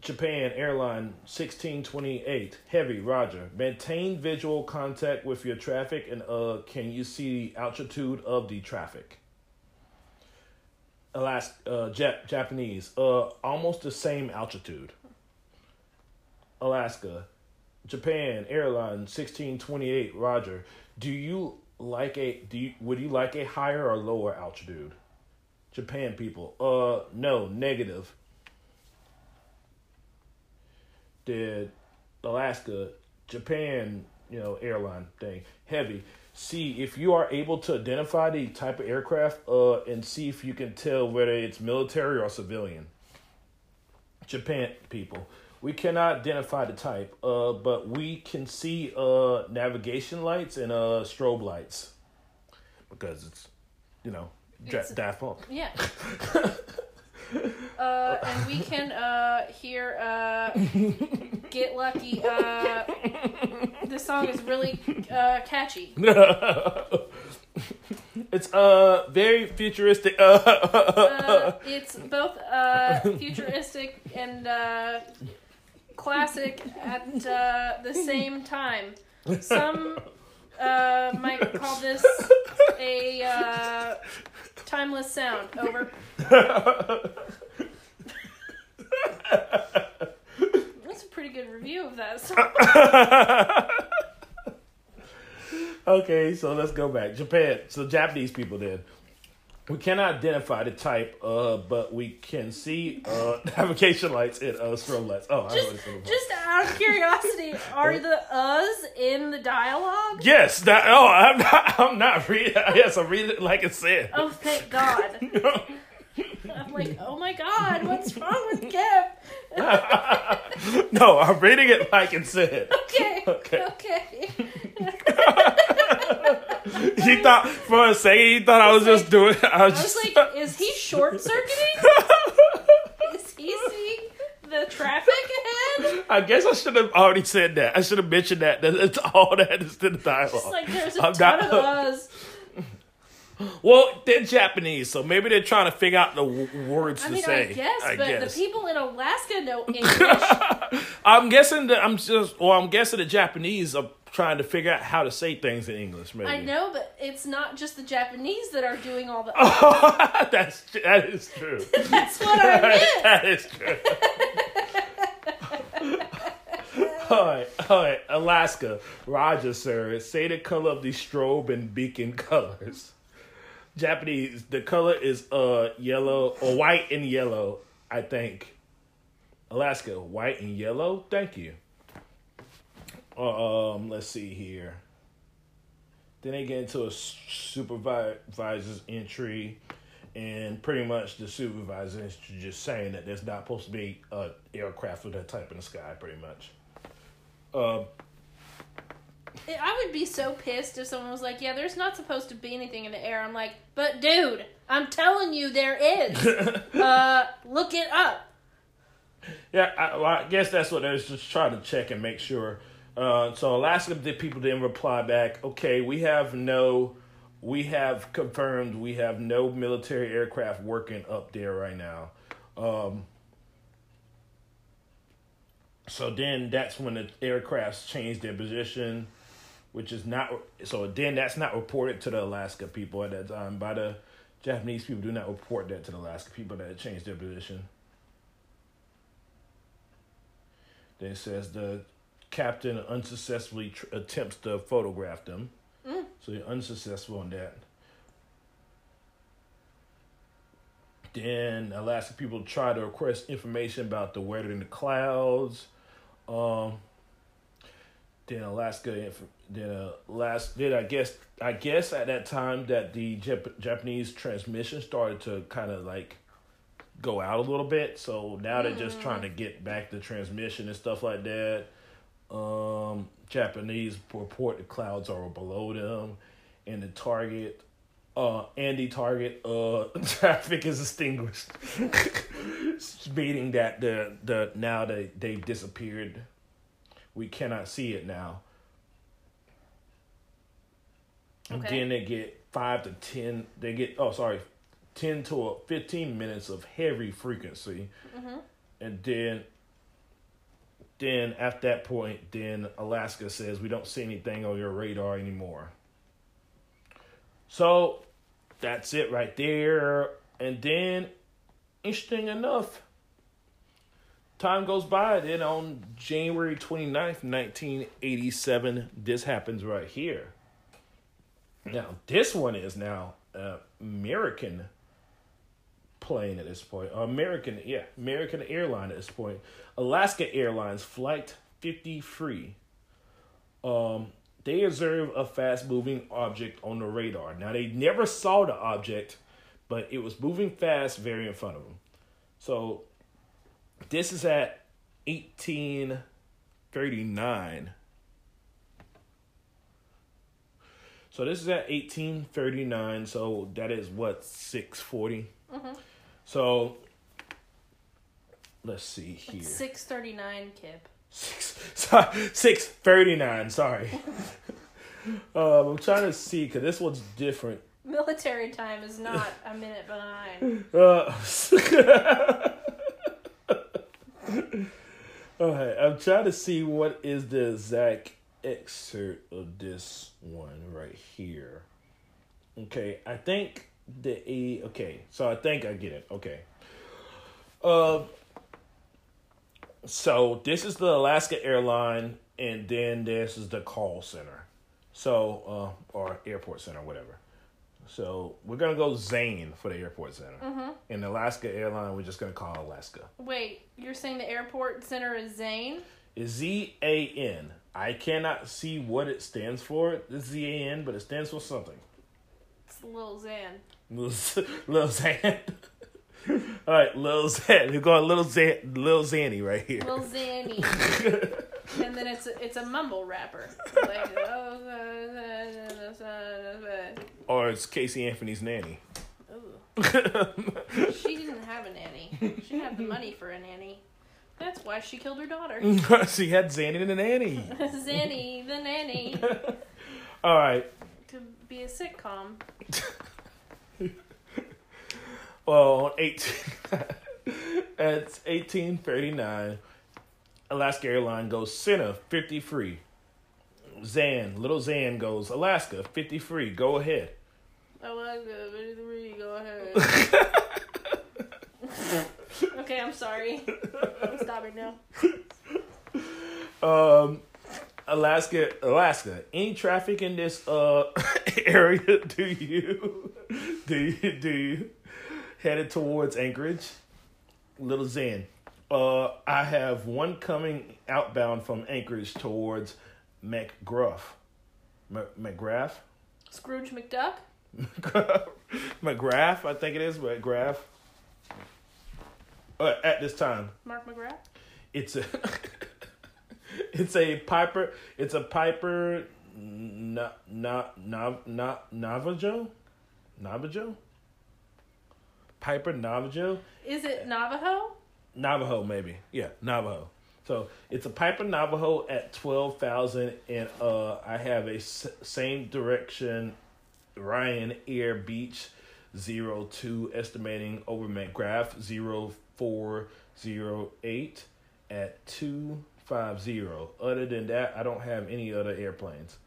Japan airline sixteen twenty eight heavy. Roger. Maintain visual contact with your traffic, and uh, can you see the altitude of the traffic? Alaska, uh, Jap- Japanese, uh, almost the same altitude. Alaska, Japan airline sixteen twenty eight. Roger. Do you like a do you, would you like a higher or lower altitude? Japan people, uh, no, negative. Did Alaska, Japan, you know, airline thing heavy. See if you are able to identify the type of aircraft, uh, and see if you can tell whether it's military or civilian. Japan people. We cannot identify the type, uh, but we can see uh, navigation lights and uh, strobe lights because it's, you know, dra-
It's-
Daft Punk.
yeah. (laughs) uh, and we can uh, hear uh, "Get Lucky." Uh, this song is really uh, catchy. (laughs)
it's uh very futuristic. Uh, (laughs)
Uh, it's both uh, futuristic and uh, classic at uh, the same time. Some uh, (laughs) might call this a uh, timeless sound. Over. That's a pretty good review of that song. (laughs)
okay, so let's go back. Japan. So Japanese people then. We cannot identify the type, uh, but we can see uh, (laughs) navigation lights and uh, strobe lights. Oh, I know
Just,
what
just out of curiosity, (laughs) are the uhs in the dialogue?
Yes, that. Oh, I'm not. (laughs) I'm not reading. Yes, I'm reading it like it said.
Oh, thank God. I'm like, oh my God, what's wrong with Kip?
no, I'm reading it like it said.
Okay,
Okay.
okay.
He thought for a second he thought I was just doing. I was
I was
just.
like, is he (laughs) short circuiting? (laughs) Is he seeing the traffic ahead?
I guess I should have already said that. I should have mentioned that. that It's all that is in the dialogue.
It's like there's a
I'm
ton
not-
of us.
Well, they're Japanese, so maybe they're trying to figure out the w- words
I
to
mean,
say.
I guess,
I
but
guess.
the people in Alaska know (laughs) English.
I'm guessing that I'm just. Well, I'm guessing the Japanese are trying to figure out how to say things in English. Maybe
I know, but it's not just the Japanese that are doing all the. (laughs) (laughs)
that's that is true.
That's what I meant.
that is true. all right, all right. Alaska, Roger, sir. Say the color of the strobe and beacon colors. Japanese, the color is uh yellow or white and yellow. I think. Alaska, white and yellow. Thank you. Uh, um, let's see here. Then they get into a supervisor's entry, and pretty much the supervisor is just saying that there's not supposed to be a aircraft of that type in the sky. Pretty much. Uh,
I would be so pissed if someone was like, "Yeah, there's not supposed to be anything in the air." I'm like, "But dude, I'm telling you, there is. (laughs) uh, look it up."
Yeah, I, well, I guess that's what they was just trying to check and make sure. Uh, so Alaska the people didn't reply back. Okay, we have no, we have confirmed we have no military aircraft working up there right now. Um, so then that's when the aircrafts changed their position, which is not. So then that's not reported to the Alaska people at that time. By the Japanese people do not report that to the Alaska people that it changed their position. Then it says the captain unsuccessfully tr- attempts to photograph them. So you're unsuccessful on that. Then Alaska people try to request information about the weather in the clouds. Um, then Alaska, inf- then uh, last, then I guess, I guess at that time that the Jap- Japanese transmission started to kind of like go out a little bit. So now they're just trying to get back the transmission and stuff like that. Um, Japanese report the clouds are below them, and the target, uh, and the target, uh, (laughs) traffic is extinguished, (laughs) meaning that the the now they they disappeared. We cannot see it now. And then they get five to ten. They get oh sorry, ten to fifteen minutes of heavy frequency, mm-hmm. and then then at that point, then Alaska says we don't see anything on your radar anymore. So that's it right there. And then, interesting enough, time goes by. Then on January 29th, 1987, this happens right here. Now, this one is now uh, American plane at this point. American, yeah, American airline at this point. Alaska Airlines Flight 53. Um, they observe a fast moving object on the radar. Now they never saw the object, but it was moving fast very in front of them. So this is at 1839. So this is at 1839. So that is what 640. So let's see here.
Six thirty nine, Kip.
Six, sorry, six thirty nine. Sorry. (laughs) um, I'm trying to see because this one's different.
Military time is not a minute behind. (laughs)
Uh, (laughs) Alright, I'm trying to see what is the exact excerpt of this one right here. Okay, I think the A. Okay, so I think I get it. Okay. Um. So this is the Alaska airline, and then this is the call center. So, uh, or airport center, whatever. So we're gonna go Zane for the airport center. Mm-hmm. And Alaska airline, we're just gonna call Alaska.
Wait, you're saying the airport center is Zane?
Is Z A N. I cannot see what it stands for. It's Z A N, but it stands for something.
It's Lil Zan.
Lil, (laughs) Lil Zan. (laughs) All right, Lil Zan. We're going Lil Zan, Lil Zanny right here.
Lil Zanny. (laughs) and then it's a, it's a mumble rapper. Like, oh,
Or it's Casey Anthony's nanny.
Ooh. she didn't have a nanny. She didn't the money for a nanny. That's why she killed her daughter. (laughs)
she had Zanny and the nanny. (laughs)
Zanny the nanny. (laughs)
All right.
Could be a sitcom.
Well, on 18, it's 1839, Alaska Airline goes 50 free. Zan, little Zan goes Alaska 50 free. Go ahead.
Alaska 53, go ahead. Okay, I'm sorry. I'm stopping now.
Um, Alaska, Alaska. Any traffic in this uh (laughs) area? Do you do you do you headed towards Anchorage? Little Zan. Uh, I have one coming outbound from Anchorage towards McGruff. M- McGrath.
Scrooge McDuck? (laughs)
McGrath, I think it is McGrath. Uh, at this time,
Mark McGrath?
it's a (laughs) it's a Piper. It's a Piper. Na na na na Navajo, Navajo. Piper Navajo.
Is it Navajo?
Navajo, maybe. Yeah, Navajo. So it's a Piper Navajo at twelve thousand, and uh, I have a s- same direction Ryan Air Beach zero two estimating over McGrath zero four zero eight at two five zero. Other than that, I don't have any other airplanes.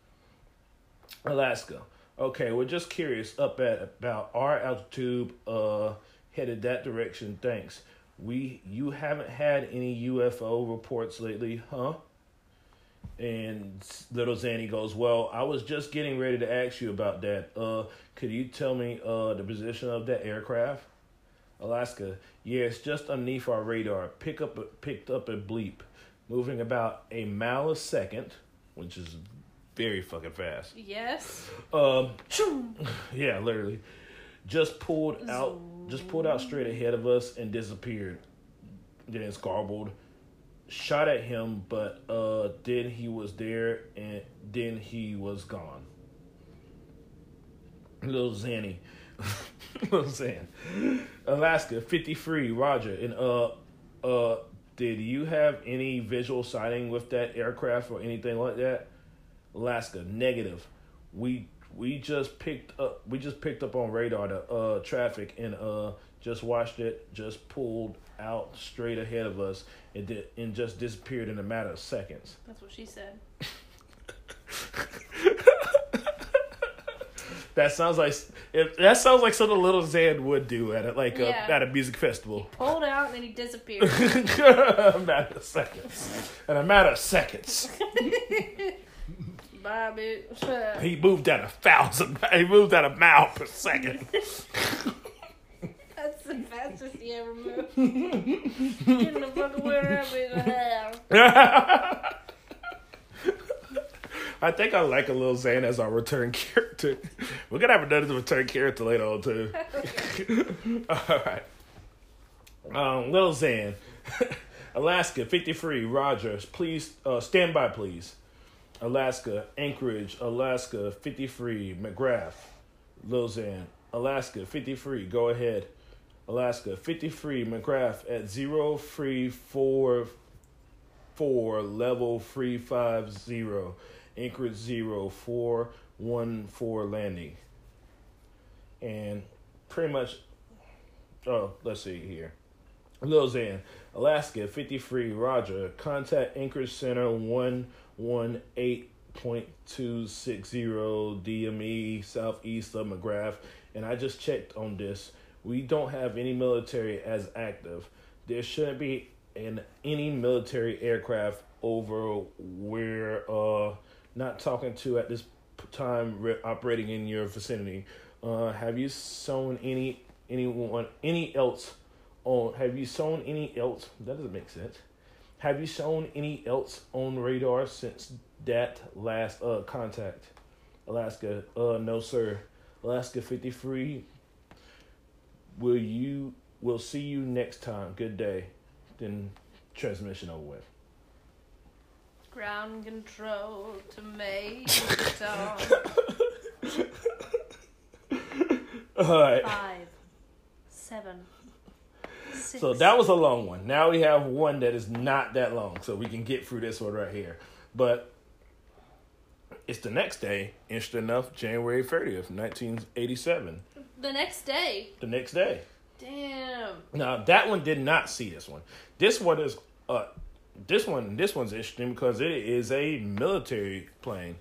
Alaska. Okay, we're just curious up at about our altitude uh headed that direction. Thanks. We you haven't had any UFO reports lately, huh? And little Zanny goes, "Well, I was just getting ready to ask you about that. Uh could you tell me uh the position of that aircraft?" Alaska. Yeah, it's just underneath our radar. Pick up a, picked up a bleep, moving about a mile a second, which is very fucking fast.
Yes.
Um, (laughs) yeah, literally, just pulled out, just pulled out straight ahead of us and disappeared. Then it's garbled. Shot at him, but uh, then he was there, and then he was gone. Little Zanny, (laughs) little saying? Alaska fifty three. Roger, and uh, uh, did you have any visual sighting with that aircraft or anything like that? Alaska negative. We we just picked up we just picked up on radar the uh traffic and uh just watched it just pulled out straight ahead of us and did and just disappeared in a matter of seconds.
That's what she said. (laughs)
That sounds like if, that sounds like something little Zan would do at a, like
Yeah.
a, at a music festival.
Pulled out and then he disappeared. (laughs)
a matter of seconds. In a matter of seconds. (laughs)
Bye, bitch.
He moved at a thousand. He moved at a mile per second. (laughs)
That's the fastest he ever moved. Getting the fuck away from that bitch.
I think I like a little Zane as our return (laughs) character. We're gonna have another return character later on too. (laughs) All right. Um, little Zan, (laughs) Alaska fifty three. Rogers, please uh, stand by, please. Alaska, Anchorage, Alaska fifty three. McGrath, Lil Zan, Alaska fifty three. Go ahead. Alaska fifty three. McGrath at zero three four four level three five zero. Anchorage zero four one four landing. And pretty much oh, let's see here. Lil Zan, Alaska fifty three, Roger. Contact Anchorage Center one one eight point two six zero DME southeast of McGrath. And I just checked on this. We don't have any military as active. There shouldn't be an any military aircraft over where uh not talking to at this time re- operating in your vicinity. Uh, have you sown any anyone any else on? Have you sown any else? That doesn't make sense. Have you shown any else on radar since that last uh contact? Alaska, uh no sir. Alaska fifty three. Will you we'll see you next time. Good day. Then transmission over with.
Ground control to make (laughs) dawn. (laughs)
Alright.
Five, seven, six.
So that was a long one. Now we have one that is not that long, so we can get through this one right here. But it's the next day, interesting enough, January 30th, 1987.
the next day.
The next day.
Damn.
Now that one did not see this one. This one is uh this one this one's interesting because it is a military plane.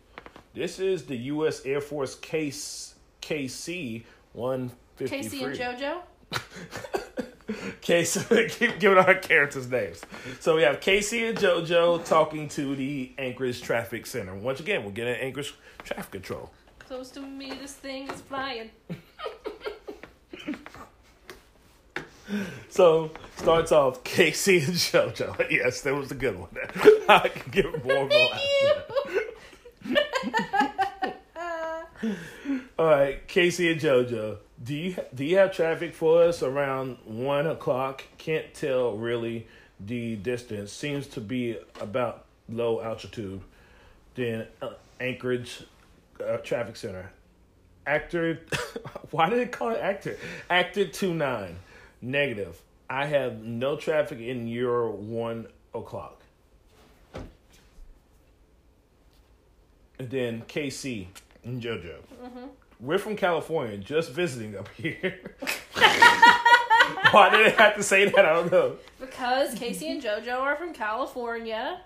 This is the US Air Force case KC 153.
Casey and JoJo. (laughs)
Casey, (laughs) keep giving our characters names. So we have Casey and JoJo talking to the Anchorage Traffic Center. Once again, we're getting Anchorage Traffic Control.
Close to me, this thing is flying. (laughs)
So starts off Casey and JoJo. (laughs) Yes, that was a good one. (laughs) I can give more (laughs) All right, Casey and JoJo. Do you do you have traffic for us around one o'clock? Can't tell really. The distance seems to be about low altitude. Then uh, Anchorage uh, Traffic Center. Actor, why did it call it actor? Actor two nine. Negative. I have no traffic in your one o'clock. And then KC and JoJo. We're from California, just visiting up here. (laughs) Why did it have to say that? I don't know.
Because Casey and JoJo are from California.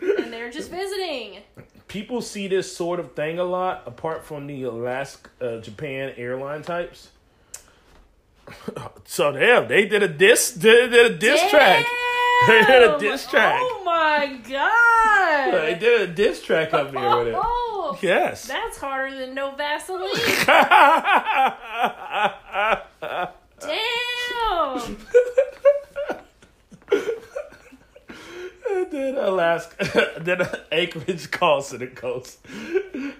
And they're just visiting.
People see this sort of thing a lot, apart from the Alaska, uh, Japan airline types. (laughs) so damn, they did a diss, they did a diss track. (laughs) They did a
Damn!
diss track.
Oh my god!
They did a diss track up here with it. (laughs)
Oh,
Yes.
that's harder than no Vaseline. Damn!
And then Alaska, then Anchorage call center goes.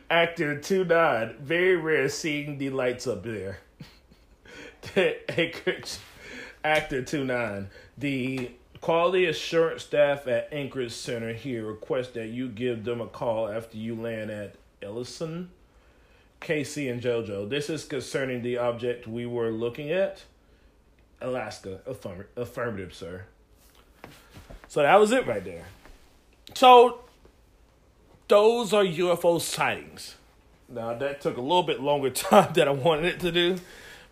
Actor two nine, very rare seeing the lights up there. (laughs) Anchorage actor two nine, the quality assurance staff at Anchorage Center here request that you give them a call after you land at Ellison, Casey, and JoJo. This is concerning the object we were looking at. Alaska, affirm- affirmative, sir. So that was it right there. So those are UFO sightings. Now that took a little bit longer (laughs) time than I wanted it to do,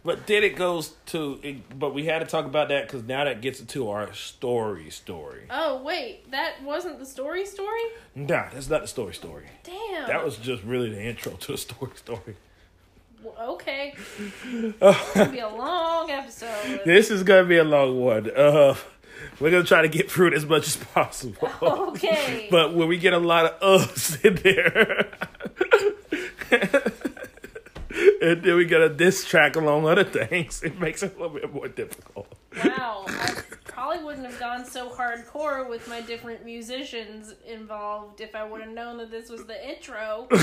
but then it goes to. It, but we had to talk about that because now that gets into our story. Story.
Oh, wait, that wasn't the story story?
Nah, that's not the story. Story.
Damn.
That was just really the intro to the story. Story.
Okay. It's (laughs) gonna be a long episode.
This is gonna be a long one. Uh, we're gonna try to get through it as much as possible.
Okay. (laughs)
But when we get a lot of uhs in there, (laughs) and then we got a diss track along other things, it makes it a little bit more difficult.
Wow. I probably wouldn't have gone so hardcore with my different musicians involved if I would have known that this was the intro. (laughs)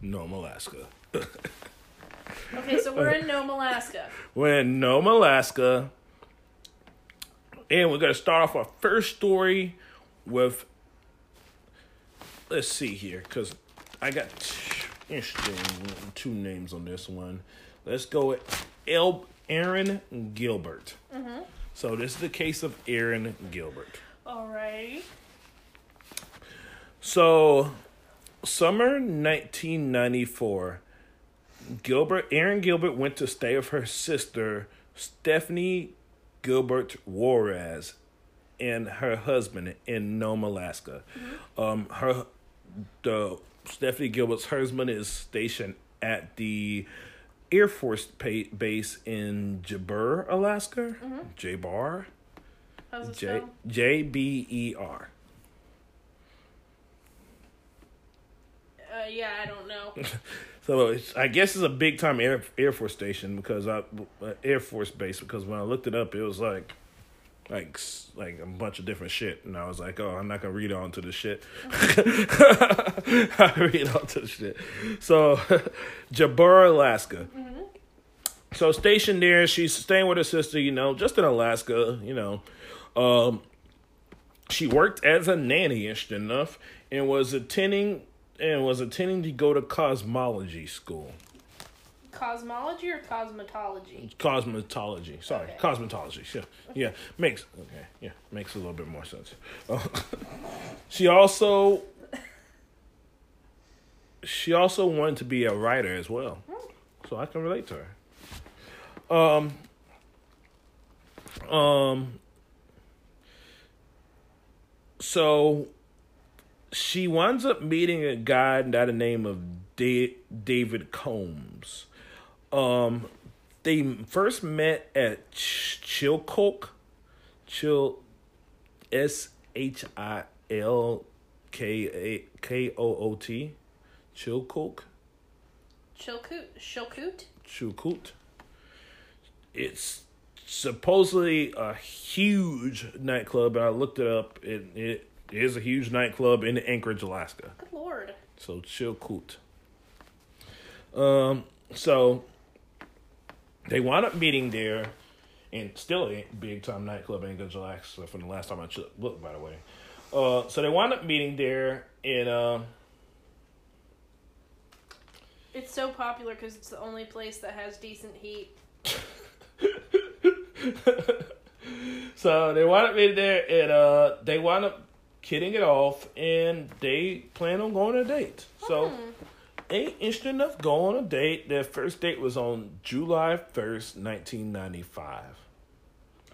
Nome, Alaska.
Okay, so we're in Nome, Alaska.
We're in Nome, Alaska. And we're going to start off our first story with. Let's see here, because I got t- interesting two names on this one. Let's go with El- Erin Gilbert. Mhm. So this is the case of Erin Gilbert.
All right.
So, summer 1994, Gilbert, Erin Gilbert went to stay with her sister, Stephanie Gilbert Juarez, and her husband in Nome, Alaska. Um, her, the Stephanie Gilbert's husband is stationed at the Air Force pa- base in Jabber, Alaska. Jabbar.
How's it
J? J B E R.
Uh, Uh, yeah, I don't know. (laughs)
So it's, I guess it's a big time air Air Force station because I uh, Air Force base because when I looked it up, it was like like like a bunch of different shit, and I was like, oh, I'm not gonna read on to the shit. (laughs) I read on to the shit. So (laughs) Jabbar, Alaska. So stationed there, she's staying with her sister, you know, just in Alaska, you know. Um, she worked as a nanny, interesting enough, and was attending and was attending to go to cosmology school.
Cosmology or cosmetology?
Cosmetology. Sorry,
Okay.
cosmetology. Yeah, yeah, makes okay. Yeah, makes a little bit more sense. Uh, (laughs) she also she also wanted to be a writer as well, so I can relate to her. Um. Um. So she winds up meeting a guy by the name of da- David Combs. Um, they first met at Ch- Chilcote, Chill, S H I L K A K O O T, Chilcote,
Chilkoot? Chilkoot?
Chilcote. It's supposedly a huge nightclub. And I looked it up. It it is a huge nightclub in Anchorage, Alaska.
Good lord.
So Chilkoot. Um. So they wound up meeting there, and still a big time nightclub in Alaska. From the last time I looked, by the way. Uh. So they wound up meeting there, and um.
It's so popular because it's the only place that has decent heat. (laughs)
so they wound up meeting there, and uh, they wound up kidding it off, and they plan on going on a date. So, ain't interesting enough. Go on a date. Their first date was on July first, nineteen ninety five.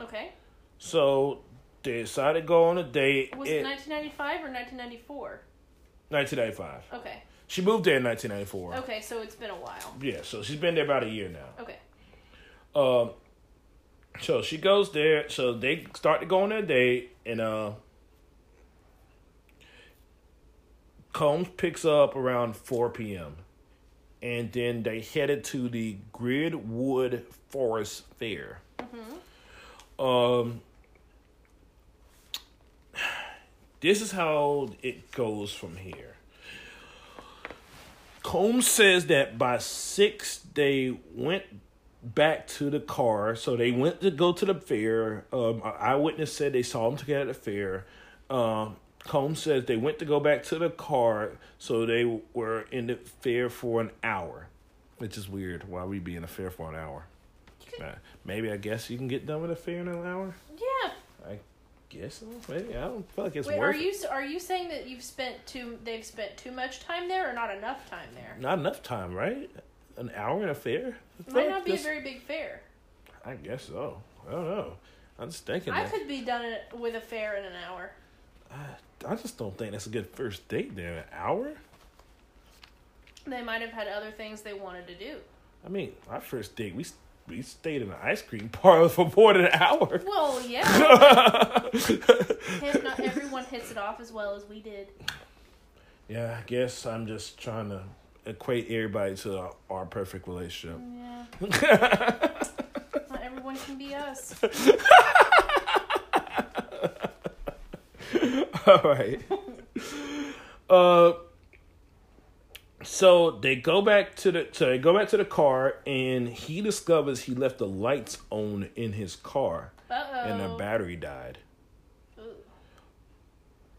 Okay.
So they decided to go on a date.
Was
in
it 1995 or 1994?
1995.
Okay.
She moved there in 1994.
Okay, so it's been a while.
Yeah, so she's been there about a year now.
Okay.
Um, so she goes there. So they start to go on their date, and uh, Combs picks up around 4 p.m. And then they headed to the Girdwood Forest Fair. Um, this is how it goes from here. Combs says that by six they went back to the car. So they went to go to the fair. Um, eyewitness said they saw them together at the fair. Um, Combs says they went to go back to the car. So they were in the fair for an hour, which is weird. Why we be in the fair for an hour? Uh, maybe I guess you can get done with a fair in an hour.
Yeah.
I guess so. Maybe I don't feel like it's
Wait,
worth
are
it.
you are you saying that you've spent too they've spent too much time there or not enough time there?
Not enough time, right? An hour in a fair?
Might not be a very big fair.
I guess so. I don't know. I'm just thinking.
I
that.
could be done with a fair in an hour.
I just don't think that's a good first date there. An hour?
They might have had other things they wanted to do.
I mean, our first date, we we stayed in an ice cream parlor (laughs) for more than an hour.
Well, yeah. Not everyone hits it off as well as we did.
Yeah, I guess I'm just trying to equate everybody to our, our perfect relationship.
Yeah. (laughs) not everyone can be us. (laughs) (laughs)
All right. Uh, so they go back to the so they go back to the car, and he discovers he left the lights on in his car,
Uh
and the battery died.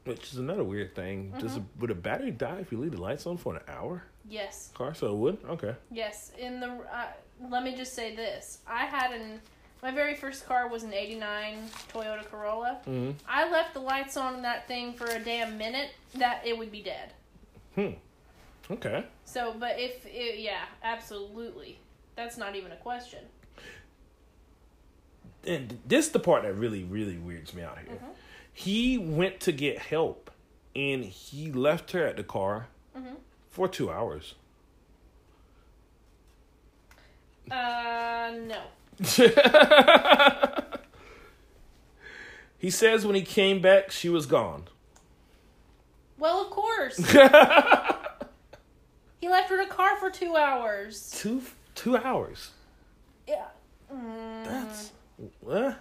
Which is another weird thing. Does a, would a battery die if you leave the lights on for an hour?
Yes.
Car, so it would. Okay.
Yes. In the uh, let me just say this: I had an my very first car was an '89 Toyota Corolla.
Mhm.
I left the lights on in that thing for a damn minute. That it would be dead.
Hmm. Okay.
So, but if it, yeah, absolutely, that's not even a question.
and this is the part that really, really weirds me out here.
Mm-hmm.
He went to get help, and he left her at the car
Mm-hmm.
for two hours.
Uh, no.
He says when he came back, she was gone.
Well, of course. (laughs) He left her in a car for two hours.
Two two hours.
Yeah. Mm.
That's uh.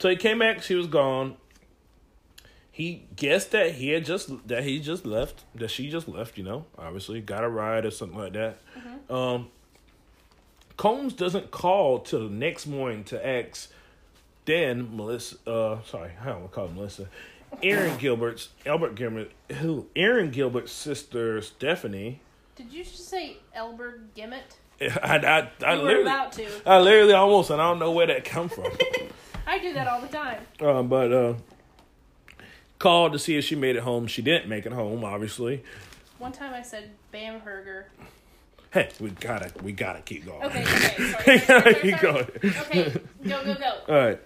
So he came back. She was gone. He guessed that he had just that he just left. That she just left. You know, obviously got a ride or something like that. Um. Combs doesn't call till the next morning to ask then Melissa. Uh, sorry, I don't want to call Melissa. Erin Gilbert's Albert Gilbert, who Erin Gilbert's sister Stephanie.
Did you just say Elbert Gimmett? (laughs)
I I, I literally
about to.
I literally almost and I don't know where that come from. (laughs)
I do that all the time.
Uh, but uh, called to see if she made it home. She didn't make it home, obviously.
One time I said Bamberger.
Hey, we gotta we gotta keep going.
Okay, okay, (laughs) sorry, sorry, sorry,
keep going.
Okay, go, go, go. (laughs)
All right,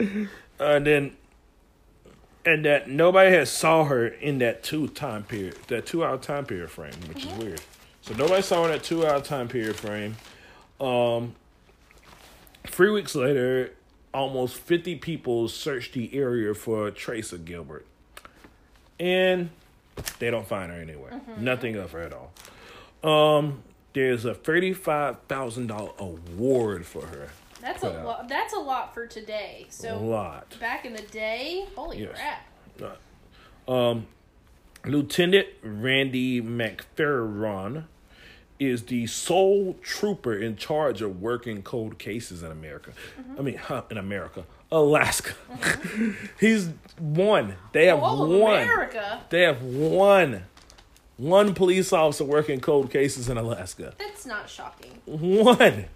and then and that nobody has saw her in that two time period, that two hour time period frame, which is weird. So nobody saw her in that two hour time period frame. Um, three weeks later, almost fifty people searched the area for a trace of Gilbert, and they don't find her anywhere. Nothing of her at all. Um, there's a thirty-five thousand dollar award for her.
That's a
Put
lot. That's a lot for today.
So A
So
lot.
back in the day, holy
Yes.
crap!
Um, Lieutenant Randy McPherron is the sole trooper in charge of working cold cases in America. I mean, huh, in America, Alaska. (laughs) He's one. They have
All of
one.
America.
They have one. One police officer working cold cases in Alaska.
That's not shocking.
One.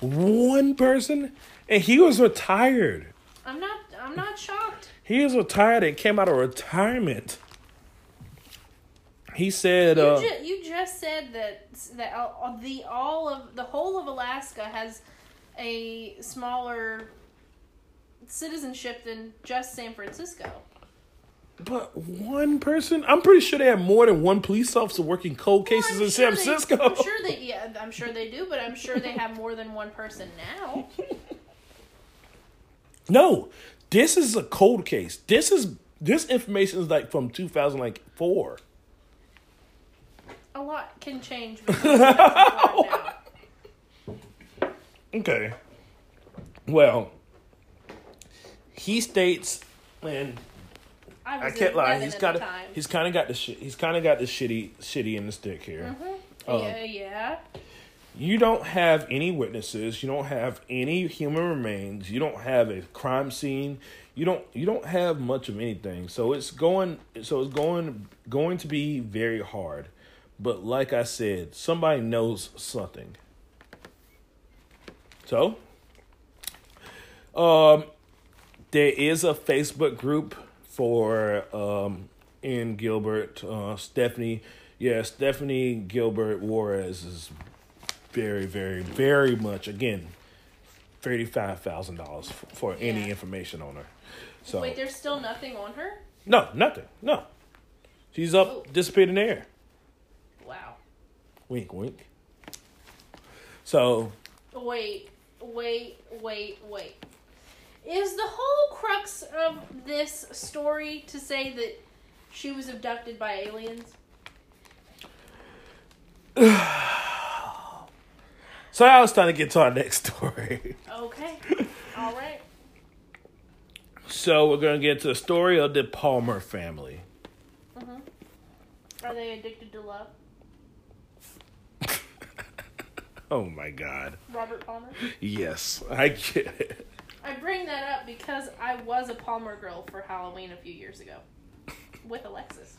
One person. And he was retired.
I'm not. I'm not shocked.
He was retired and came out of retirement. He said,
You,
uh,
ju- you just said that that all- the all of the whole of Alaska has a smaller citizenship than just San Francisco.
But one person? I'm pretty sure they have more than one police officer working cold cases
I'm
in
sure
San
they-
Francisco.
I'm sure they. (laughs) Yeah, I'm sure they do, but I'm sure they have more than one person now. (laughs)
no, this is a cold case. This is this information is like from 2004.
A lot can change. between now and (laughs) now.
Okay. Well, he states, and
I,
I can't lie.
11
He's got a, he's kind of got the shit. He's kind of got the shitty shitty in the stick here. Um,
yeah, yeah.
You don't have any witnesses. You don't have any human remains. You don't have a crime scene. You don't. You don't have much of anything. So it's going. So it's going going to be very hard. But like I said, somebody knows something. So, um, there is a Facebook group for um in Gilbert, uh, Stephanie. Yeah, Stephanie Gilbert Juarez is very, very, very much again thirty five thousand dollars for any information on her. So
Wait, there's still nothing on her.
no, nothing, no. She's up,
Oh.
disappeared in the air.
Wow.
Wink, wink. So
Wait, wait, wait, wait. Is the whole crux of this story to say that she was abducted by aliens? (sighs)
So I was trying to get to our next story.
Okay. (laughs) All right.
So we're gonna get to the story of the Palmer family. Mhm.
Are they addicted to love? (laughs)
Oh my God!
Robert Palmer?
Yes, I get it.
I bring that up because I was a Palmer girl for Halloween a few years ago with Alexis.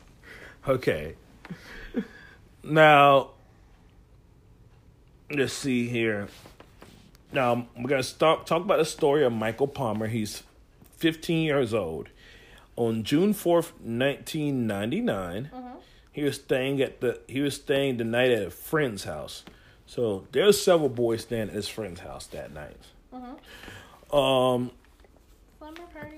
Okay. Now, let's see here. Now we're gonna start talk about the story of Michael Palmer. He's 15 years old. On June 4th, 1999, mm-hmm. he was staying at the he was staying the night at a friend's house. So there's several boys staying at his friend's house that night. Mm-hmm. Um,
Slumber party.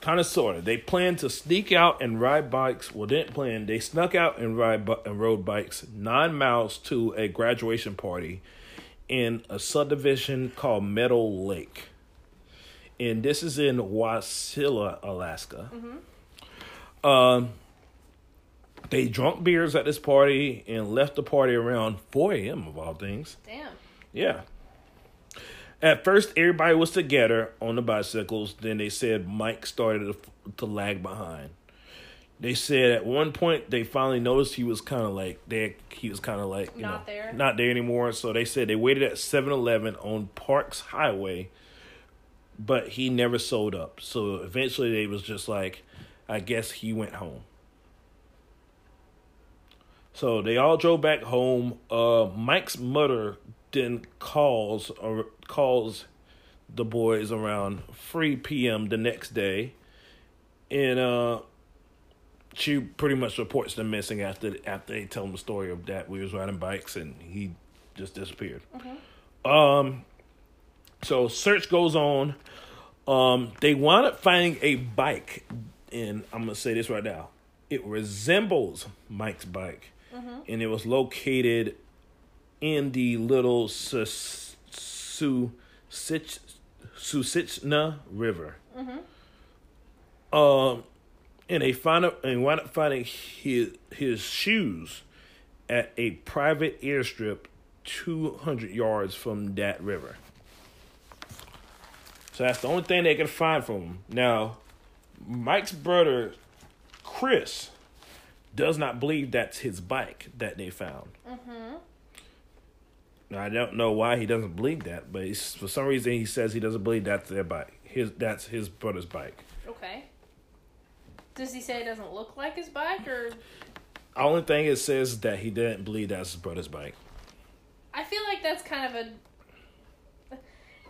kind of sort of. They planned to sneak out and ride bikes. Well, didn't plan. They snuck out and ride bu- and rode bikes nine miles to a graduation party in a subdivision called Meadow Lake, and this is in Wasilla, Alaska. Um, They drunk beers at this party and left the party around 4 a.m. of all things.
Damn.
Yeah. At first, everybody was together on the bicycles. Then they said Mike started to, to lag behind. They said at one point they finally noticed he was kind of like they he was kind of like you
Not
know
there?
not there anymore. So they said they waited at 7-Eleven on Parks Highway, but he never sold up. So eventually they was just like, I guess he went home. So they all drove back home. Uh, Mike's mother then calls or calls the boys around 3 p.m. the next day, and uh, she pretty much reports them missing after after they tell them the story of that we was riding bikes and he just disappeared. Um, so search goes on. Um, they wound up finding a bike, and I'm gonna say this right now. It resembles Mike's bike, and it was located in the little Sus- Su- Sich- Susitna River. Um, and they found up and wound up finding his his shoes at a private airstrip, two hundred yards from that river. So that's the only thing they can find from him. Now, Mike's brother, Chris, does not believe that's his bike that they found. Mm-hmm. I don't know why he doesn't believe that, but he's, for some reason he says he doesn't believe that's their bike. His that's his brother's bike.
Okay. Does he say it doesn't look like his bike, or
only thing it says is that he didn't believe that's his brother's bike.
I feel like that's kind of a.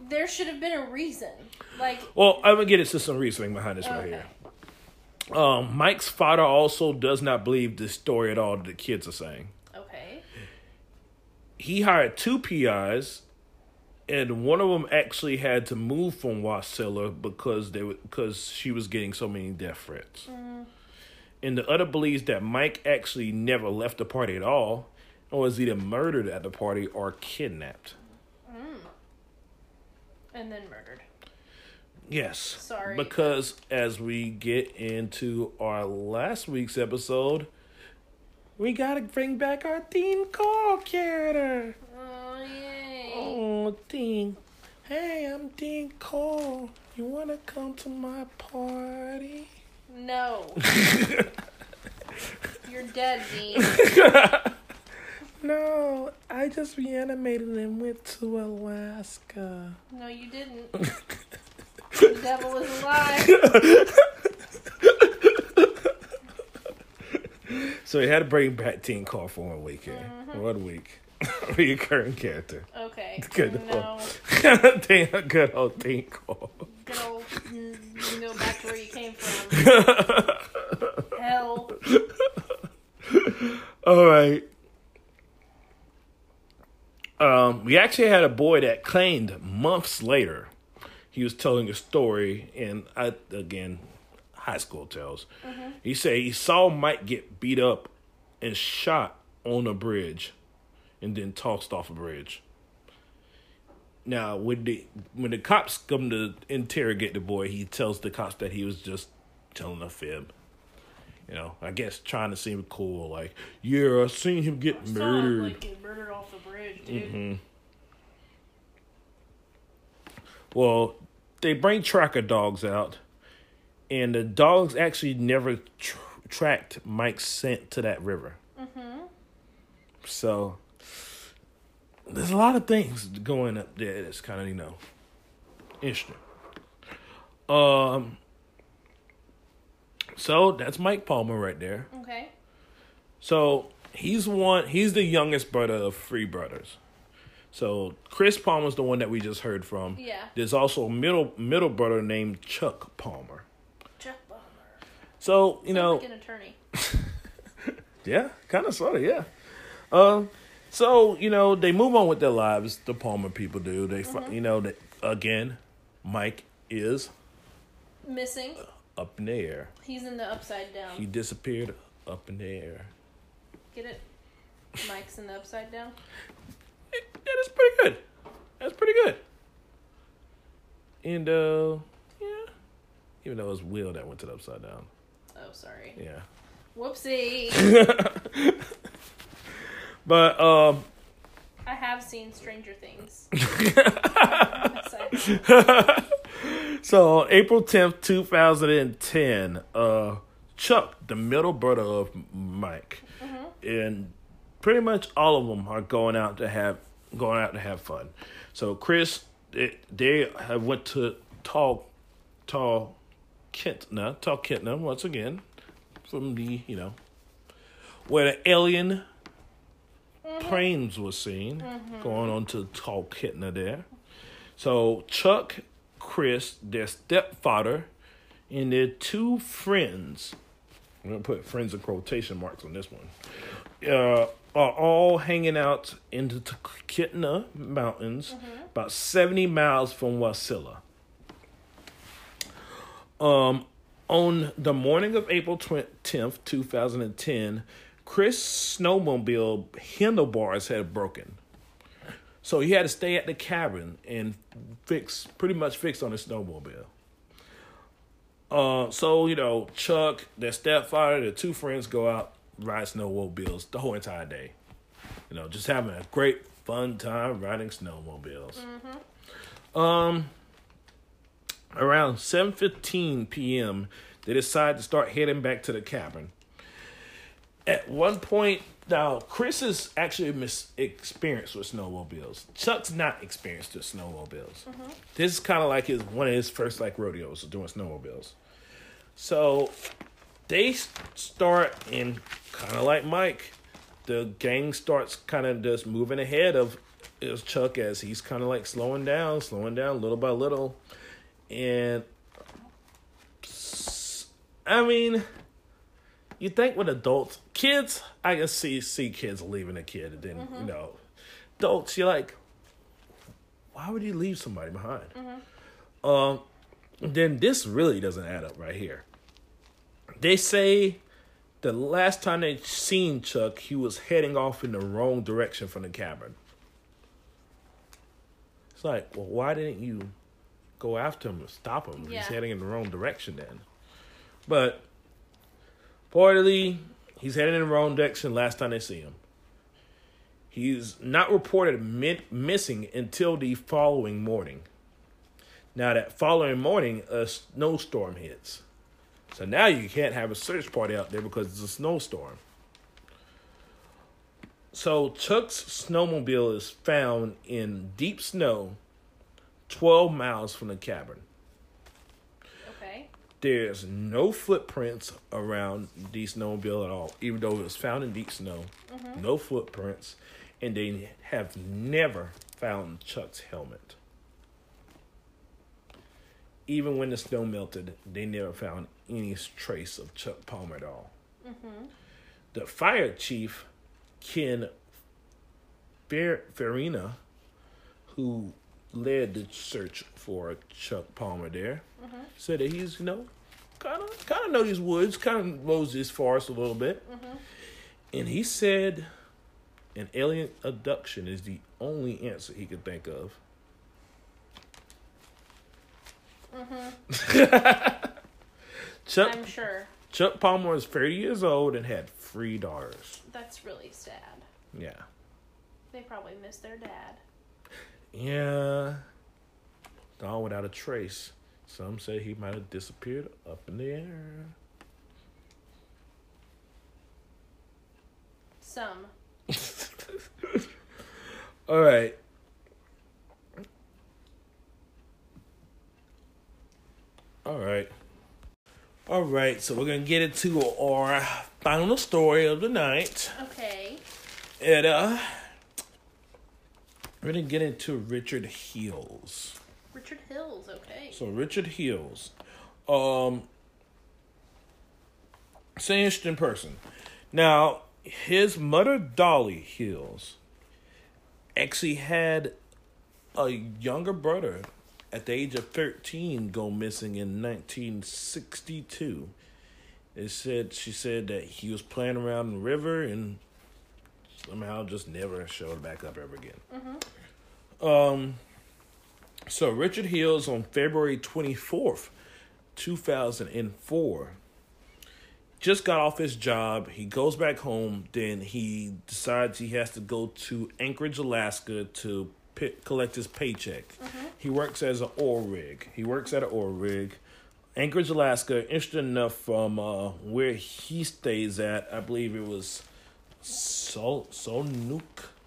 There should have been a reason. Like,
Well, I'm gonna get into some reasoning behind this right here. Um, Mike's father also does not believe the story at all that the kids are saying. He hired two PIs, and one of them actually had to move from Wasilla because they were, because she was getting so many death threats. Mm. And the other believes that Mike actually never left the party at all, and was either murdered at the party or kidnapped. Mm.
and then murdered.
Yes.
Sorry.
Because as we get into our last week's episode, we gotta bring back our Dean Corll character.
Oh yay!
Oh, Dean. Hey, I'm Dean Corll. You wanna come to my party?
No. (laughs) You're dead, Dean. (laughs)
No, I just reanimated and went to Alaska.
No, you didn't. (laughs) the devil is alive. (laughs)
So he had to bring back Dean Corll for one weekend. One week. (laughs) Recurring character.
Okay. (laughs)
Good
No.
old, Damn, good old Dean Corll.
Good old. mm, You know back to where you came from. Hell.
All right. Um, we actually had a boy that claimed months later he was telling a story, and I again, high school tells. He said he saw Mike get beat up and shot on a bridge, and then tossed off a bridge. Now, when the when the cops come to interrogate the boy, he tells the cops that he was just telling a fib. You know, I guess trying to seem cool, like, yeah, I seen him get
Saw him,
murdered.
like get murdered off the bridge, dude.
Mm-hmm. Well, they bring tracker dogs out, and the dogs actually never tr- tracked Mike's scent to that river. Mm-hmm. So there's a lot of things going up there that's kind of you know interesting. Um. So that's Mike Palmer right there.
Okay.
So he's one. He's the youngest brother of three brothers. So Chris Palmer's the one that we just heard from.
Yeah.
There's also a middle middle brother named Chuck Palmer. So you
Sounds
know,
like an attorney. (laughs)
yeah, kind of sort of, yeah. Um, so you know they move on with their lives. The Palmer people do. They, fi you know, that again, Mike is
Missing.
up in the air.
He's in the upside down.
He disappeared up in the air.
Get it? Mike's in the upside down.
Yeah, that's pretty good. That's pretty good. And uh, yeah, even though it was Will that went to the upside down.
Oh, sorry.
Yeah.
Whoopsie. (laughs)
But um,
I have seen Stranger Things. Yes, I have.
so April tenth, two thousand and ten, uh, Chuck, the middle brother of Mike, and pretty much all of them are going out to have going out to have fun. So Chris, they, they have went to Tall, Tall, Kentna, Talkeetna once again, from the you know, where the alien mm-hmm. planes was seen mm-hmm. going on to Kentna there. So Chuck, Chris, their stepfather, and their two friends. I'm gonna put friends in quotation marks on this one. Uh, are all hanging out in the Kentna Mountains, mm-hmm. about 70 miles from Wasilla. Um, on the morning of April 10th, 2010, Chris' snowmobile handlebars had broken. So he had to stay at the cabin and fix, pretty much fix on his snowmobile. Uh, so you know, Chuck, their stepfather, their two friends go out ride snowmobiles the whole entire day. You know, just having a great fun time riding snowmobiles. Um, around seven fifteen p.m., they decide to start heading back to the cabin. At one point, now Chris is actually mis- experienced with snowmobiles. Chuck's not experienced with snowmobiles. Mm-hmm. This is kind of like his one of his first like rodeos doing snowmobiles. So they start and kind of like Mike, the gang starts kind of just moving ahead of Chuck as he's kind of like slowing down, slowing down little by little, and I mean, you think with adults, kids, I can see see kids leaving a kid, and then you know, adults, you're like, why would you leave somebody behind? Um, then this really doesn't add up right here. They say the last time they seen Chuck, he was heading off in the wrong direction from the cabin. It's like, well, why didn't you go after him or stop him?
Yeah.
He's heading in the wrong direction then. But reportedly, he's heading in the wrong direction last time they see him. He's not reported mi- missing until the following morning. Now, that following morning, a snowstorm hits. So now you can't have a search party out there because it's a snowstorm. So Chuck's snowmobile is found in deep snow, 12 miles from the cabin.
Okay.
There's no footprints around the snowmobile at all, even though it was found in deep snow. Mm-hmm. No footprints, and they have never found Chuck's helmet. Even when the snow melted, they never found any trace of Chuck Palmer at all. Mm-hmm. The fire chief, Ken Fer- Farina, who led the search for Chuck Palmer there, mm-hmm. said that he's, you know, kind of kind of know these woods, kind of knows this forest a little bit. Mm-hmm. And he said an alien abduction is the only answer he could think of. Mm-hmm. (laughs) Chuck
I'm sure.
Chuck Palmer was 30 years old and had three daughters.
That's really sad.
Yeah.
They probably miss their dad.
Yeah. Gone without a trace. Some say he might have disappeared up in the air.
Some. (laughs)
All right. All right. All right, so we're going to get into our final story of the night.
Okay.
And uh we're gonna get into Richard Heels.
Richard Hills. Okay.
So Richard Heels. Um it's an interesting person. Now, his mother Dolly Heels actually had a younger brother at the age of 13 go missing in 1962. It said she said that he was playing around the river and somehow just never showed back up ever again. Um, so Richard Hills on February twenty fourth, two thousand and four, just got off his job. He goes back home. Then he decides he has to go to Anchorage, Alaska to pick, collect his paycheck. He works as an oil rig. He works at an oil rig. Anchorage, Alaska. Interesting enough, from uh, where he stays at, I believe it was Sol Solnuk.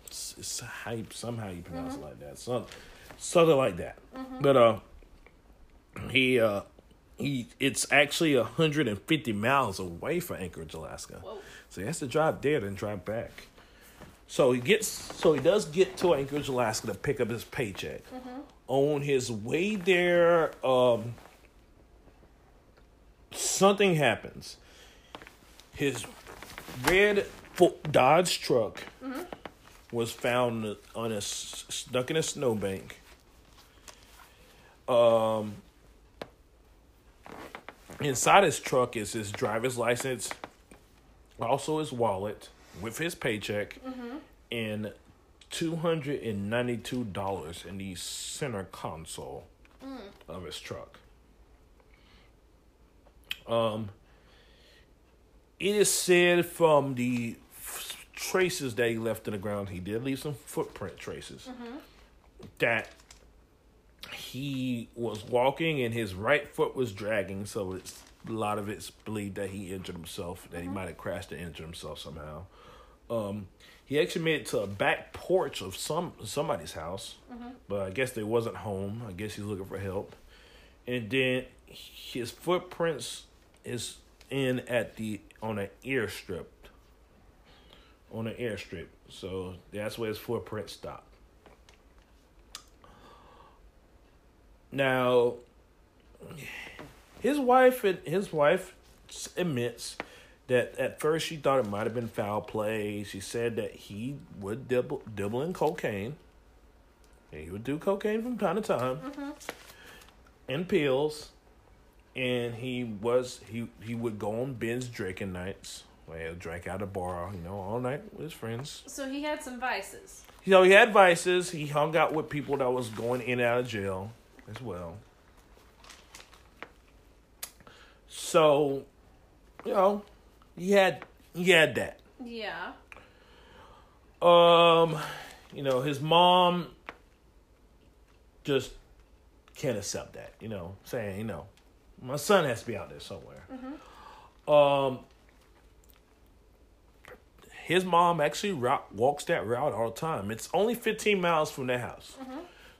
It's, it's you, somehow you pronounce it like that. Some, something like that. But uh, he uh, he it's actually 150 miles away from Anchorage, Alaska.
Whoa.
So he has to drive there then drive back. So he gets so he does get to Anchorage, Alaska to pick up his paycheck. On his way there, um something happens. His red Dodge truck was found on a stuck in a snowbank. Um, inside his truck is his driver's license, also his wallet with his paycheck, and two hundred and ninety-two dollars in the center console of his truck. Um, it is said from the traces that he left in the ground, he did leave some footprint traces. That he was walking and his right foot was dragging, so it's a lot of it's believed that he injured himself, that he might have crashed and injured himself somehow. Um, he actually made it to a back porch of some somebody's house, but I guess they wasn't home. I guess he's looking for help. And then his footprints is in at the on an airstrip. On an airstrip. So that's where his footprint stopped. Now his wife and his wife admits that at first she thought it might have been foul play. She said that he would dibble, dibble in cocaine. And he would do cocaine from time to time. Mm-hmm. And pills. And he was he he would go on binge drinking nights. Well, he'll out of bar, you know, all night with his friends.
So he had some vices.
You know, he had vices. He hung out with people that was going in and out of jail as well. So, you know, he had he had that.
Yeah.
Um, you know, his mom just can't accept that. You know, saying, you know, my son has to be out there somewhere. Um, his mom actually route, walks that route all the time. It's only 15 miles from their house.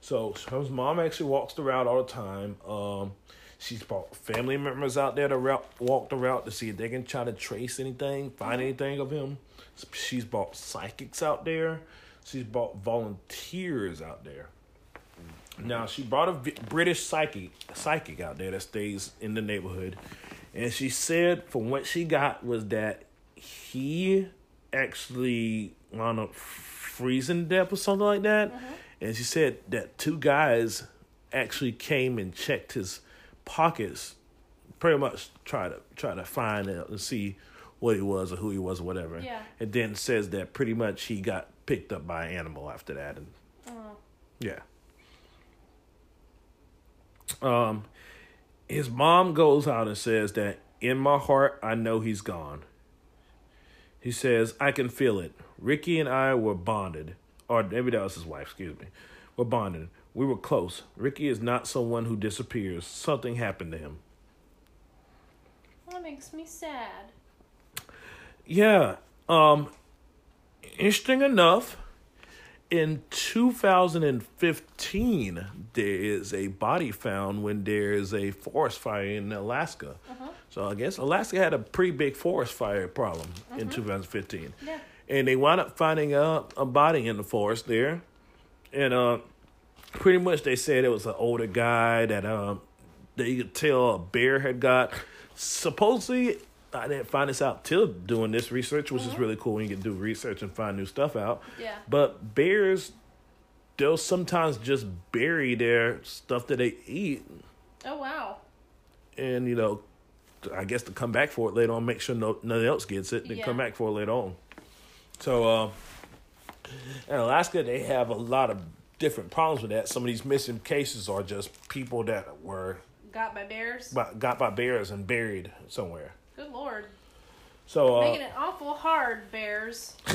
So his mom actually walks the route all the time. Um, she's brought family members out there to route, walk the route to see if they can try to trace anything, find anything of him. She's brought psychics out there. She's brought volunteers out there. Now she brought a British psychic psychic out there that stays in the neighborhood, and she said from what she got was that he actually wound up freezing to death or something like that. And she said that two guys actually came and checked his pockets, pretty much try to try to find out and see what he was or who he was or whatever.
Yeah.
And then says that pretty much he got picked up by an animal after that and yeah. Um, his mom goes out and says that in my heart, I know he's gone. He says, I can feel it. Ricky and I were bonded, or maybe that was his wife, excuse me. We're bonded. We were close. Ricky is not someone who disappears. Something happened to him.
That makes me sad.
Yeah. Um interesting enough, in 2015 there is a body found when there is a forest fire in Alaska. So I guess Alaska had a pretty big forest fire problem in 2015.
Yeah.
And they wound up finding a, a body in the forest there. And uh pretty much they said it was an older guy that um they could tell a bear had got supposedly I didn't find this out till doing this research, which is really cool when you can do research and find new stuff out.
Yeah.
But bears they'll sometimes just bury their stuff that they eat
Oh wow.
and you know I guess to come back for it later on, make sure no nothing else gets it, then come back for it later on. So uh in Alaska they have a lot of different problems with that. Some of these missing cases are just people that were
Got by bears.
by, got by bears and buried somewhere.
Good lord.
So, uh,
Making it awful hard, bears. (laughs)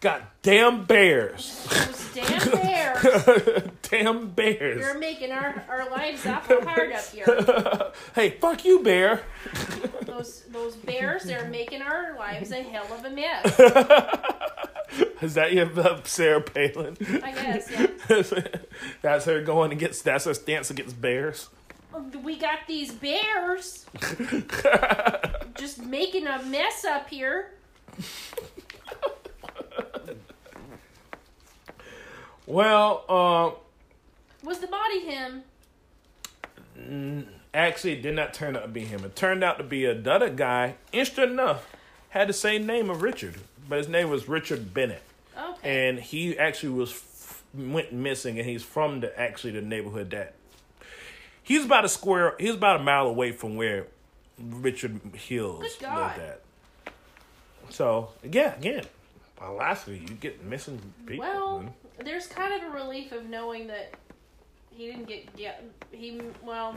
God damn bears.
Those damn (laughs) bears.
damn bears.
You're making our, our lives awful hard up here. (laughs)
hey, fuck you, bear.
Those those bears, they're making our lives a hell of a mess.
Is that your uh, Sarah Palin?
I guess, yeah.
that's her going against. That's her stance against bears.
We got these bears (laughs) just making a mess up here.
Well, uh,
Was the body him?
actually, it did not turn out to be him. It turned out to be another guy. Interesting enough, had the same name of Richard, but his name was Richard Bennett,
Okay.
and he actually was f- went missing, and he's from the actually the neighborhood that he's about a square. He's about a mile away from where Richard Hills lived at. So yeah, again, Alaska, you get missing people.
Well,
man.
there's kind of a relief of knowing that he didn't get get he well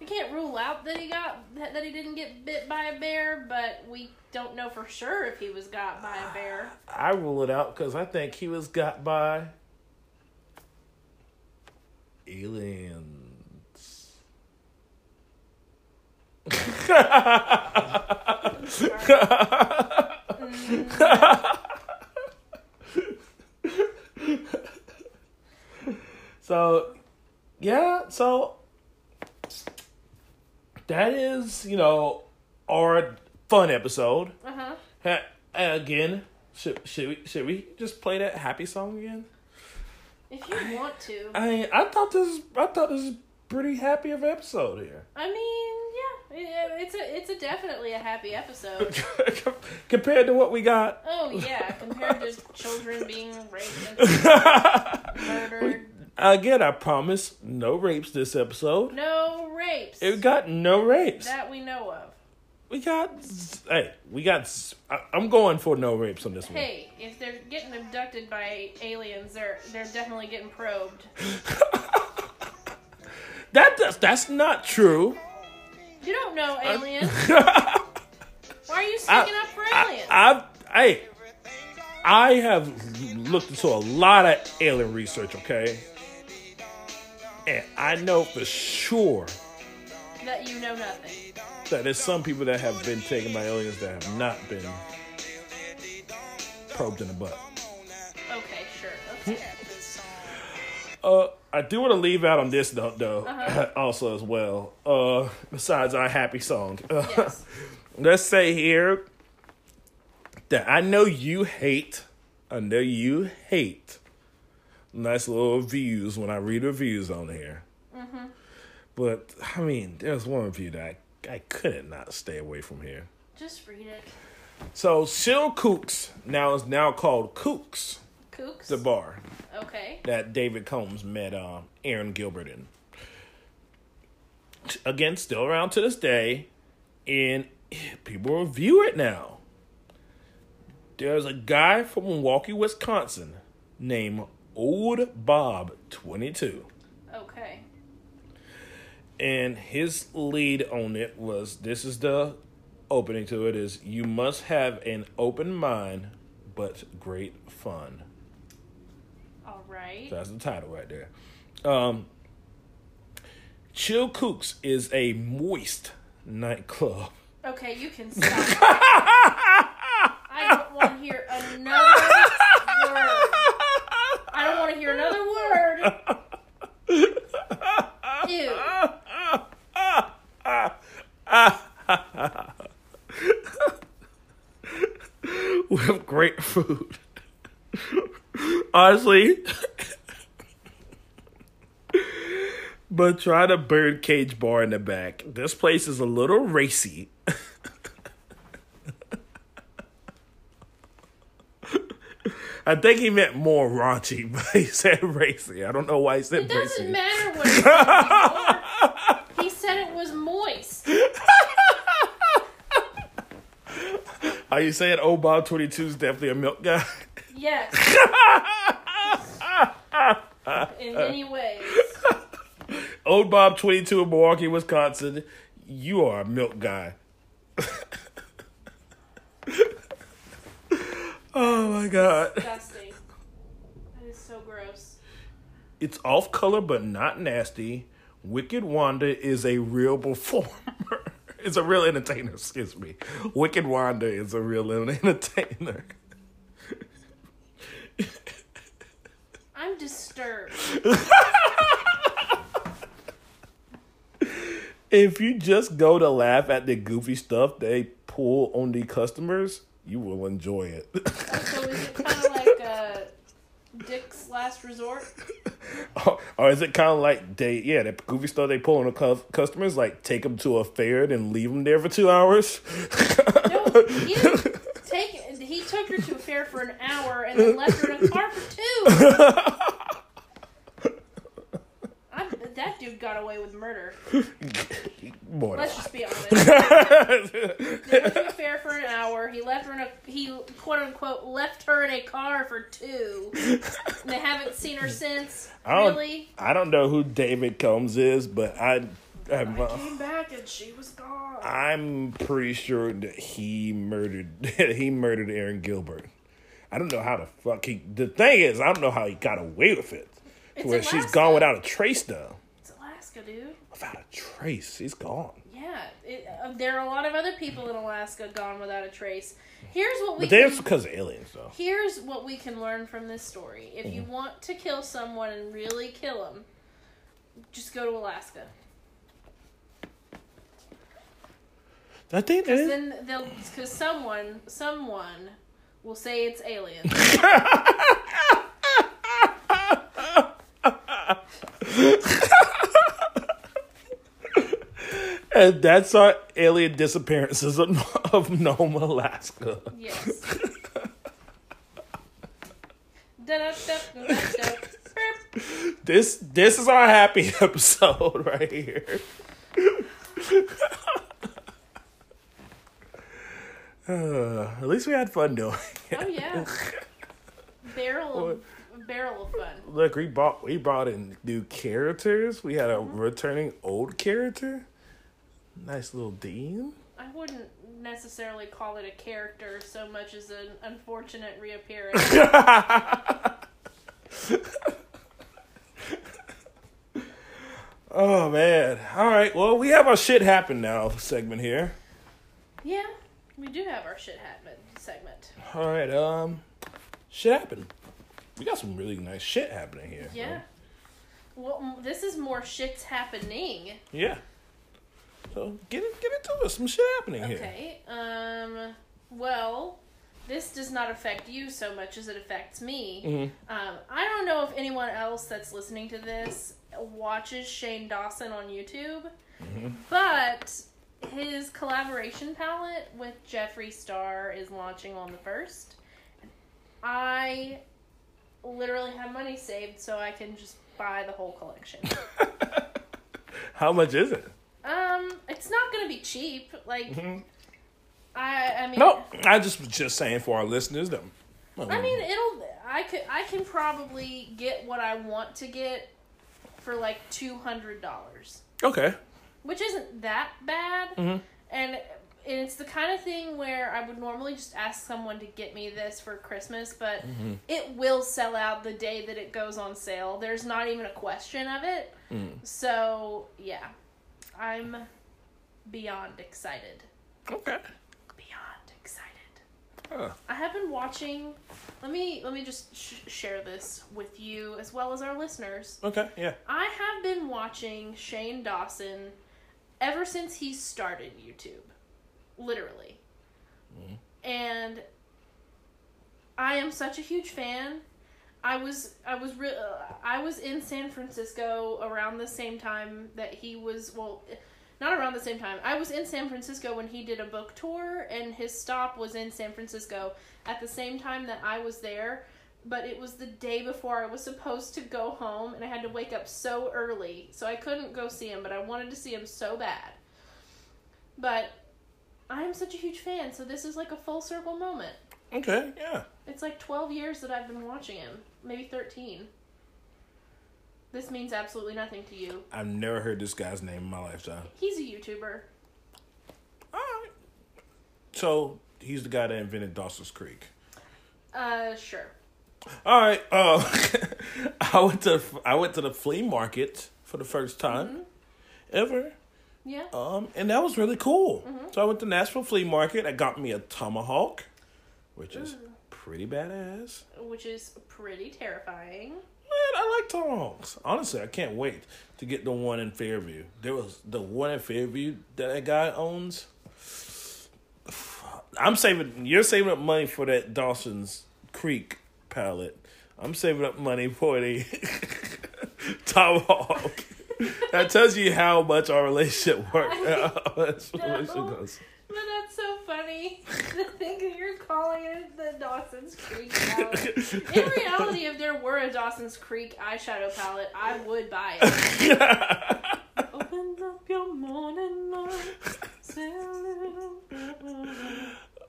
we can't rule out that he got that, that he didn't get bit by a bear but we don't know for sure if he was got by a bear
I rule it out because I think he was got by aliens. (laughs) so, yeah, so that is, you know, our fun episode.
uh-huh
Ha- again, should should we should we just play that happy song again?
if you want to
I I thought this I thought this was pretty happy of episode here.
i mean it's a it's a definitely a happy episode (laughs)
Compared to what we got.
oh yeah compared to (laughs) children being raped and murdered
Again, I promise no rapes this episode.
no rapes
It got no rapes.
that we know of
We got hey, we got I, I'm going for no rapes on this one.
Hey, if they're getting abducted by aliens, they're they're definitely getting probed. (laughs)
That does, that's not true.
You don't know aliens. (laughs) Why are you sticking up for aliens?
I, I, hey, I have looked into a lot of alien research, okay? And I know for sure
that you know nothing.
that there's some people that have been taken by aliens that have not been probed in the butt.
Okay, sure.
Uh, I do want to leave out on this note, though, (laughs) also as well. Uh, besides our happy song, (laughs)
Yes.
let's say here that I know you hate. I know you hate nice little reviews when I read reviews on here. But I mean, there's one review that I, I couldn't not stay away from here.
Just read it.
So, Chilkoots now is now called Kooks,
Kooks.
the bar
okay.
that David Combs met uh, Erin Gilbert in. Again, still around to this day, and people review it now. There's a guy from Milwaukee, Wisconsin, named Old Bob Twenty Two,
Okay.
and his lead on it was this is the opening to it is you must have an open mind, but great fun.
Right.
That's the title right there. Um, Chilkoots is a moist nightclub.
Okay, you can stop. (laughs) I don't want to hear another word. I don't want to hear another word. Ew. (laughs)
with great food. Honestly. but try the birdcage bar in the back. This place is a little racy. I think he meant more raunchy, (laughs) but he said racy. I don't know why he said racy.
It doesn't
racy.
matter what he (laughs) said. He said it was moist.
Are you saying old Bob 22 is definitely a milk guy?
Yes. (laughs) In many ways.
Old Bob 22 in Milwaukee, Wisconsin, you are a milk guy. (laughs) Oh my god.
Disgusting. That is so gross.
It's off color but not nasty. Wicked Wanda is a real performer. (laughs) It's a real entertainer, excuse me. Wicked Wanda is a real entertainer.
I'm disturbed.
If you just go to laugh at the goofy stuff they pull on the customers, you will enjoy it.
So is it kind of like uh, Dick's Last Resort? (laughs)
or is it kind of like they, yeah, the goofy stuff they pull on the cu- customers, like take them to a fair and leave them there for two hours?
No, he take. He took her to a fair for an hour and then left her in a car for two. (laughs) That dude got away with murder. (laughs)
More
Let's just be (laughs) honest. They went to a fair for an hour. He left her in a he quote unquote left her in a car for two. And they haven't seen her since.
I don't,
Really?
I don't know who David Combs is, but I, I'm,
Came back and she was gone.
I'm pretty sure that he murdered (laughs) he murdered Erin Gilbert. I don't know how the fuck he. The thing is, I don't know how he got away with it.
It's
where she's gone without a trace though.
Alaska, dude.
Without a trace, he's gone.
Yeah, it, uh, there are a lot of other people in Alaska gone without a trace. Here's what we
But that's
can,
because of aliens though.
here's what we can learn from this story. If
Mm-hmm.
you want to kill someone and really kill them, just go to Alaska.
I think
Because
that
then they'll because someone someone will say it's aliens. (laughs) (laughs)
and that's our alien disappearances of, of Nome, Alaska.
yes. (laughs)
This this is our happy (laughs) episode right here. (laughs) Uh, at least we had fun doing it.
Oh yeah. Barrel of barrel of fun.
Look, we brought we brought in new characters. We had a returning old character. Nice little Dean.
I wouldn't necessarily call it a character so much as an unfortunate reappearance. (laughs)
Oh man. All right. Well, we have our shit happen now segment here.
yeah, we do have our shit happen segment.
All right. Um, shit happen. We got some really nice shit happening here.
Yeah. Well, this is more shit's happening.
Yeah. So get it, get into it. Some shit happening here.
Okay. Um. Well, this does not affect you so much as it affects me.
Mhm.
Um. I don't know if anyone else that's listening to this watches Shane Dawson on YouTube, but his collaboration palette with Jeffree Star is launching on the first. I literally have money saved so I can just buy the whole collection. (laughs)
How much is it?
Um, it's not gonna be cheap. Like, I, I mean,
No, I just was just saying for our listeners that.
I mean, it'll. I could. I can probably get what I want to get for like two hundred dollars,
okay.
which isn't that bad.
Mhm.
And it's the kind of thing where I would normally just ask someone to get me this for Christmas, but it will sell out the day that it goes on sale. There's not even a question of it. So yeah, I'm beyond excited.
Okay.
Beyond excited.
Huh.
I have been watching. Let me let me just sh- share this with you as well as our listeners.
Okay. Yeah.
I have been watching Shane Dawson ever since he started YouTube, literally, mm-hmm. and I am such a huge fan. I was I was re- uh, I was in San Francisco around the same time that he was well not around the same time. I was in San Francisco when he did a book tour and his stop was in San Francisco at the same time that I was there, but it was the day before I was supposed to go home and I had to wake up so early. So I couldn't go see him, but I wanted to see him so bad. But I'm such a huge fan, so this is like a full circle moment.
Okay. Yeah.
It's like 12 years that I've been watching him, maybe 13. This means absolutely nothing to you.
I've never heard this guy's name in my lifetime.
He's a YouTuber.
All right. So he's the guy that invented Dawson's Creek.
Uh, sure.
All right. Uh, (laughs) I went to I went to the flea market for the first time ever.
Yeah.
Um, and that was really cool. So I went to Nashville Flea Market. I got me a tomahawk, which is pretty badass.
Which is pretty terrifying.
Man, I like tomahawks. Honestly, I can't wait to get the one in Fairview. There was the one in Fairview that that guy owns. I'm saving. You're saving up money for that Dawson's Creek pallet. I'm saving up money for the (laughs) tomahawk. (laughs) that tells you how much our relationship works. How relationship goes. (laughs)
But that's so funny to think that you're calling it the Dawson's Creek palette. In reality, if there were a Dawson's Creek eyeshadow palette, I would buy it. (laughs) Open up your morning light.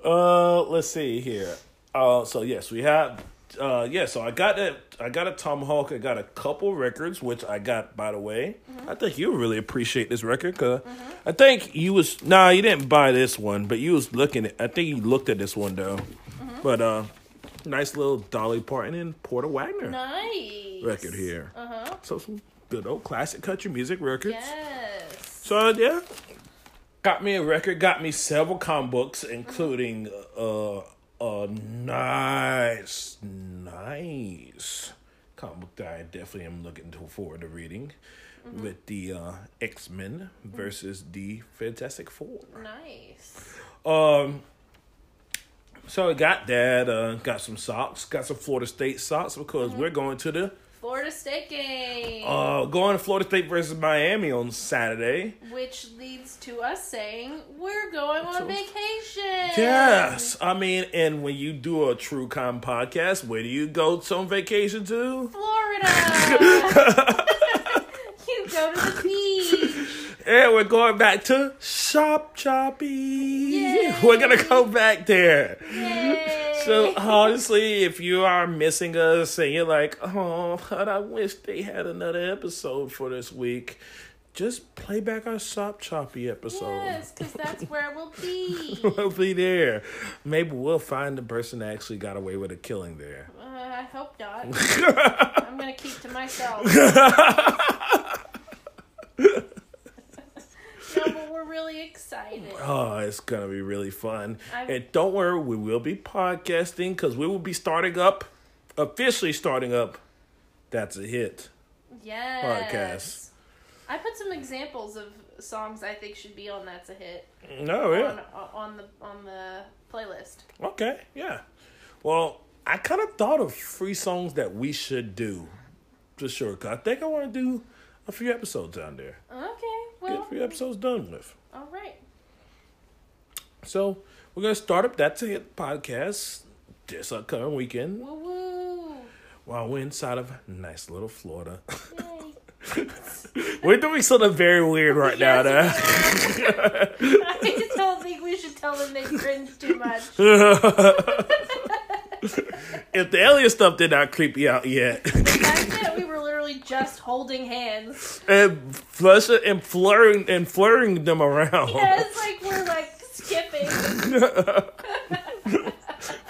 Uh, let's see here. Uh, so yes, we have. Uh, yeah, so I got a I got a tomahawk. I got a couple records, which I got by the way. I think you really appreciate this record because I think you was nah, you didn't buy this one, but you was looking at. I think you looked at this one though. But uh, nice little Dolly Parton and Porter Wagoner
Nice.
record here.
Uh huh.
So some good old classic country music records.
Yes.
So yeah, got me a record, got me several comic books, including uh a nice, nice comic book that I definitely am looking to forward to reading. With the uh, X Men versus the Fantastic Four.
Nice.
Um, so I got that. Uh, got some socks. Got some Florida State socks because we're going to the
Florida State game.
uh going to Florida State versus Miami on Saturday.
which leads to us saying we're going on
So-
vacation.
Yes, I mean, and when you do a True Crime podcast, where do you go on vacation to?
Florida. (laughs) (laughs) you go to the beach.
And we're going back to Sopchoppy.
Yay.
We're gonna go back there.
Yay.
So honestly, if you are missing us and you're like, oh, but I wish they had another episode for this week, just play back our Sopchoppy episode.
yes, because that's (laughs) where we'll be.
we'll be there. Maybe we'll find the person that actually got away with a killing there.
Uh, I hope not. (laughs) I'm gonna keep to myself. (laughs) but we're really excited.
Oh, it's gonna be really fun.
I've-
and don't worry, we will be podcasting because we will be starting up, officially starting up. That's a hit.
Yes.
Podcast.
I put some examples of songs I think should be on That's a Hit
No, yeah.
on, uh, on the on the playlist.
Okay, yeah. Well, I kind of thought of three songs that we should do, for sure. 'cause I think I want to do a few episodes down there.
Okay, Well, Get
a few episodes done with.
all right.
So we're gonna start up That's a Hit podcast this upcoming weekend
Woo woo.
while we're inside of nice little Florida.
Yay. (laughs)
we're doing something very weird right now.
Yes,
Though. (laughs)
I don't think we should tell them they cringe too much. (laughs)
if the alien stuff did not creep you out yet,
The fact that we were literally just holding hands.
and flushing and flirting and flirting them around
Yeah, it's like we're like skipping, (laughs)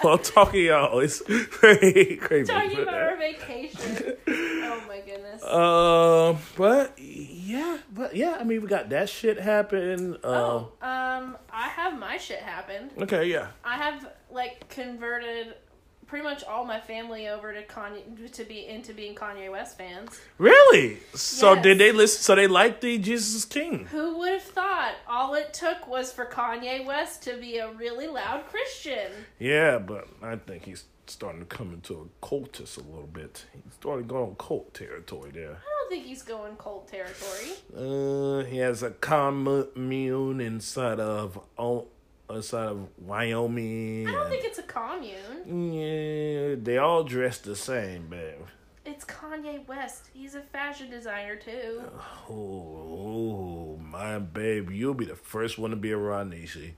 while talking y'all, it's very (laughs) crazy.
talking about our vacation. Oh my goodness. (laughs)
Um, but yeah, but yeah, I mean, we got that shit happen. Um,
Oh, um, I have my shit happen.
okay, yeah.
I have like converted pretty much all my family over to Kanye to be into being Kanye West fans.
Really? So
Yes.
did they listen? So they liked the Jesus is King?
Who would have thought? All it took was for Kanye West to be a really loud Christian.
Yeah, but I think he's starting to come into a cultist a little bit. He's starting to go on cult territory there.
I don't think he's going cult territory.
Uh, he has a commune inside of oh, inside of Wyoming.
I don't think it's a commune.
Yeah, they all dress the same, babe.
It's Kanye West. He's a fashion designer too.
Oh, oh my babe, you'll be the first one to be around Nishi.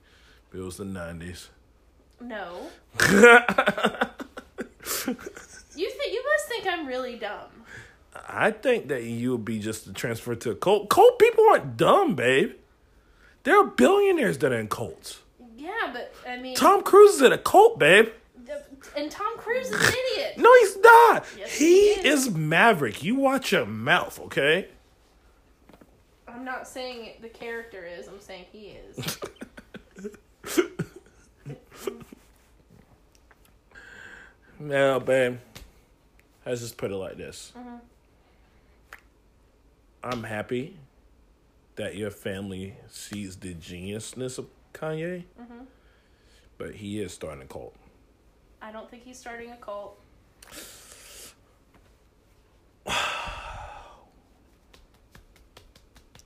It was the nineties.
No. (laughs) You think you must think I'm really dumb.
I think that you'll be just a transfer to a cult. Cult people aren't dumb, babe. There are billionaires that are in cults.
Yeah, but I mean,
Tom Cruise is in a cult, babe.
and Tom Cruise is an idiot. (laughs)
No, he's not.
Yes,
he
he
is.
is.
Maverick. You watch your mouth, okay?
I'm not saying the character is. I'm saying he is. (laughs)
Now, babe, let's just put it like this. Mm-hmm. I'm happy that your family sees the geniusness of Kanye, but he is starting a cult.
I don't think he's starting a cult. (sighs)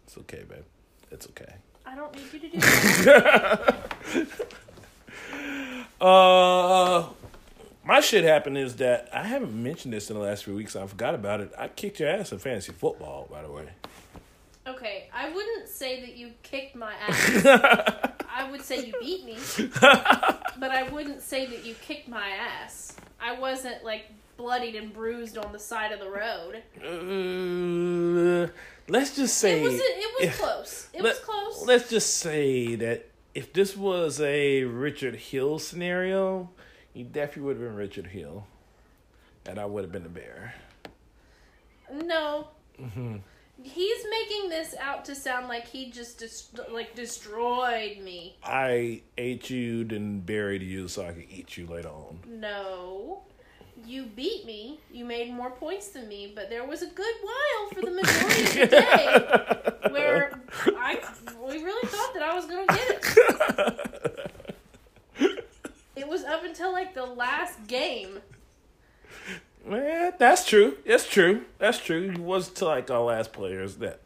It's okay, babe. It's okay.
I don't need you to do that. (laughs)
Uh, my shit happened is that I haven't mentioned this in the last few weeks. I forgot about it. I kicked your ass in fantasy football, by the way.
Okay, I wouldn't say that you kicked my ass. (laughs) I would say you beat me, (laughs) but I wouldn't say that you kicked my ass. I wasn't like bloodied and bruised on the side of the road.
Uh, let's just say
It was it was
if-
close. It
let-
was close.
Let's just say that if this was a Richard Hill scenario, you definitely would have been Richard Hill, and I would have been the bear.
No.
Mm-hmm.
He's making this out to sound like he just dest- like destroyed me.
I ate you, then buried you, so I could eat you later on.
No. You beat me. You made more points than me, but there was a good while for the majority of the day (laughs) where I we really thought that I was going to get it. (laughs) It was up until like the last game.
Man, that's true. That's true. That's true. It was to like our last players that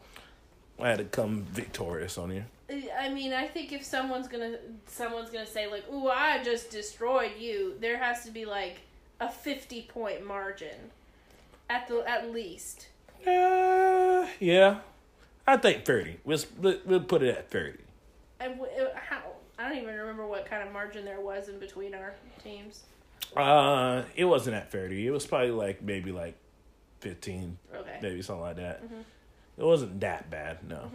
I had to come victorious on you.
I mean, I think if someone's gonna someone's gonna say like, "Ooh, I just destroyed you," there has to be like a fifty point margin, at the at least.
Uh, yeah, I think thirty. We'll we'll put it at thirty.
And w- uh, how? I don't even remember what kind of margin there was in between our teams.
Uh, it wasn't at thirty. It was probably like maybe like fifteen,
Okay.
maybe something like that. It wasn't that bad, no.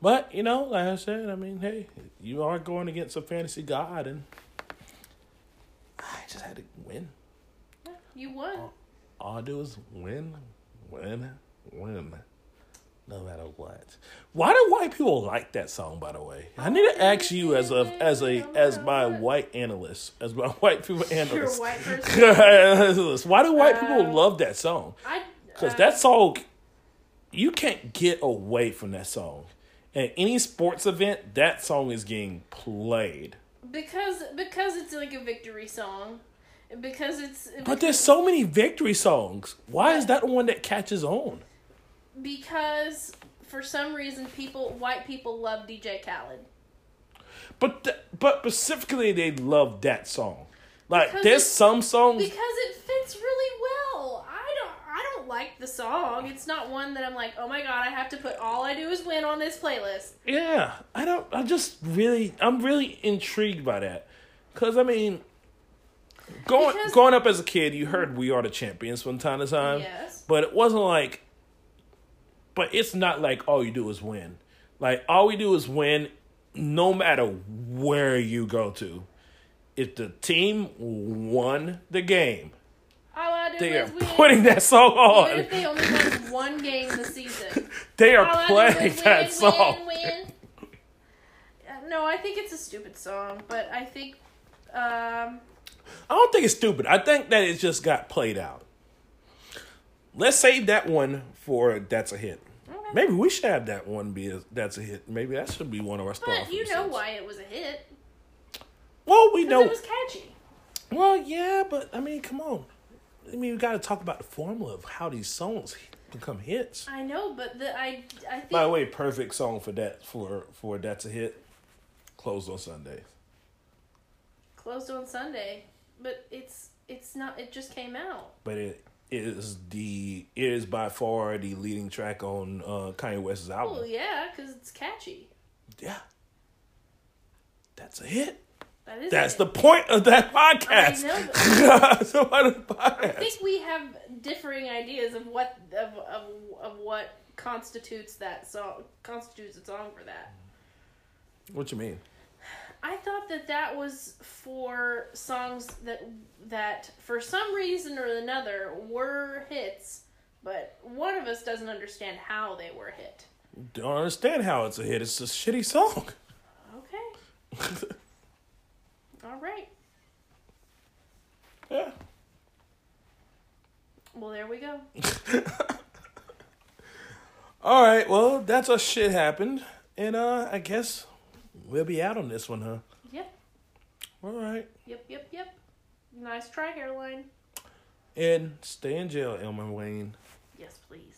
But you know, like I said, I mean, hey, you are going against a fantasy god, and I just had to win.
You won.
All I do is win, win, win, no matter what. Why do white people like that song? By the way, I need to ask you as a as a as my white analyst, as my (laughs) white people analyst.
white. (laughs)
Why do white people
Uh,
love that song? Because
uh,
that song, you can't get away from that song. At any sports event, that song is getting played.
because because it's like a victory song, because it's
But there's so many victory songs. Why is that the one that catches on?
Because for some reason people white people love DJ Khaled.
But th- but specifically, they love that song. Like
Because
there's some songs.
Because it fits really well. I don't I don't like the song. It's not one that I'm like, oh my god, I have to put all I do is win on this playlist.
Yeah, I don't. I just really, I'm really intrigued by that. Cause I mean, going
Because-
growing up as a kid, you heard "We Are the Champions" from time to time.
Yes.
But it wasn't like. But it's not like all you do is win. Like all we do is win, no matter where you go to. If the team won the game,
All I do
they are
win.
putting that song on.
Even if they only won one game this season. (laughs)
They
All
are
do
playing
is
that
win,
song.
Win, win. No, I think it's a stupid song, but I think um
I don't think it's stupid. I think that it just got played out. Let's save that one for that's a hit. Maybe we should have that one be a, that's a hit. Maybe that should be one of our star.
but you know why it was a hit.
Well, we know.
it was catchy.
Well, yeah, but I mean, come on. I mean, we got to talk about the formula of how these songs become hits.
I know, but the I I think
By the way, perfect song for that for for that's a hit. Closed on Sundays.
closed on Sunday, but it's it's not. It just came out.
but it is the is by far the leading track on uh, Kanye West's album.
Oh yeah, because it's catchy.
Yeah. That's a hit.
That is. (laughs)
That's the point of that podcast.
I
the point
I think we have differing ideas of what of, of, of what constitutes that song constitutes a song for that.
What you mean?
I thought that that was for songs that that for some reason or another were hits, but one of us doesn't understand how they were hit.
Don't understand how it's a hit. It's a shitty song.
Okay. (laughs) All right.
Yeah.
Well, there we go. (laughs)
All right. Well, that's a shit happened, and uh, I guess we'll be out on this one, huh?
Yep.
All right.
Yep. Yep. Yep. Nice try, hairline.
And stay in jail, Elmer Wayne.
Yes, please.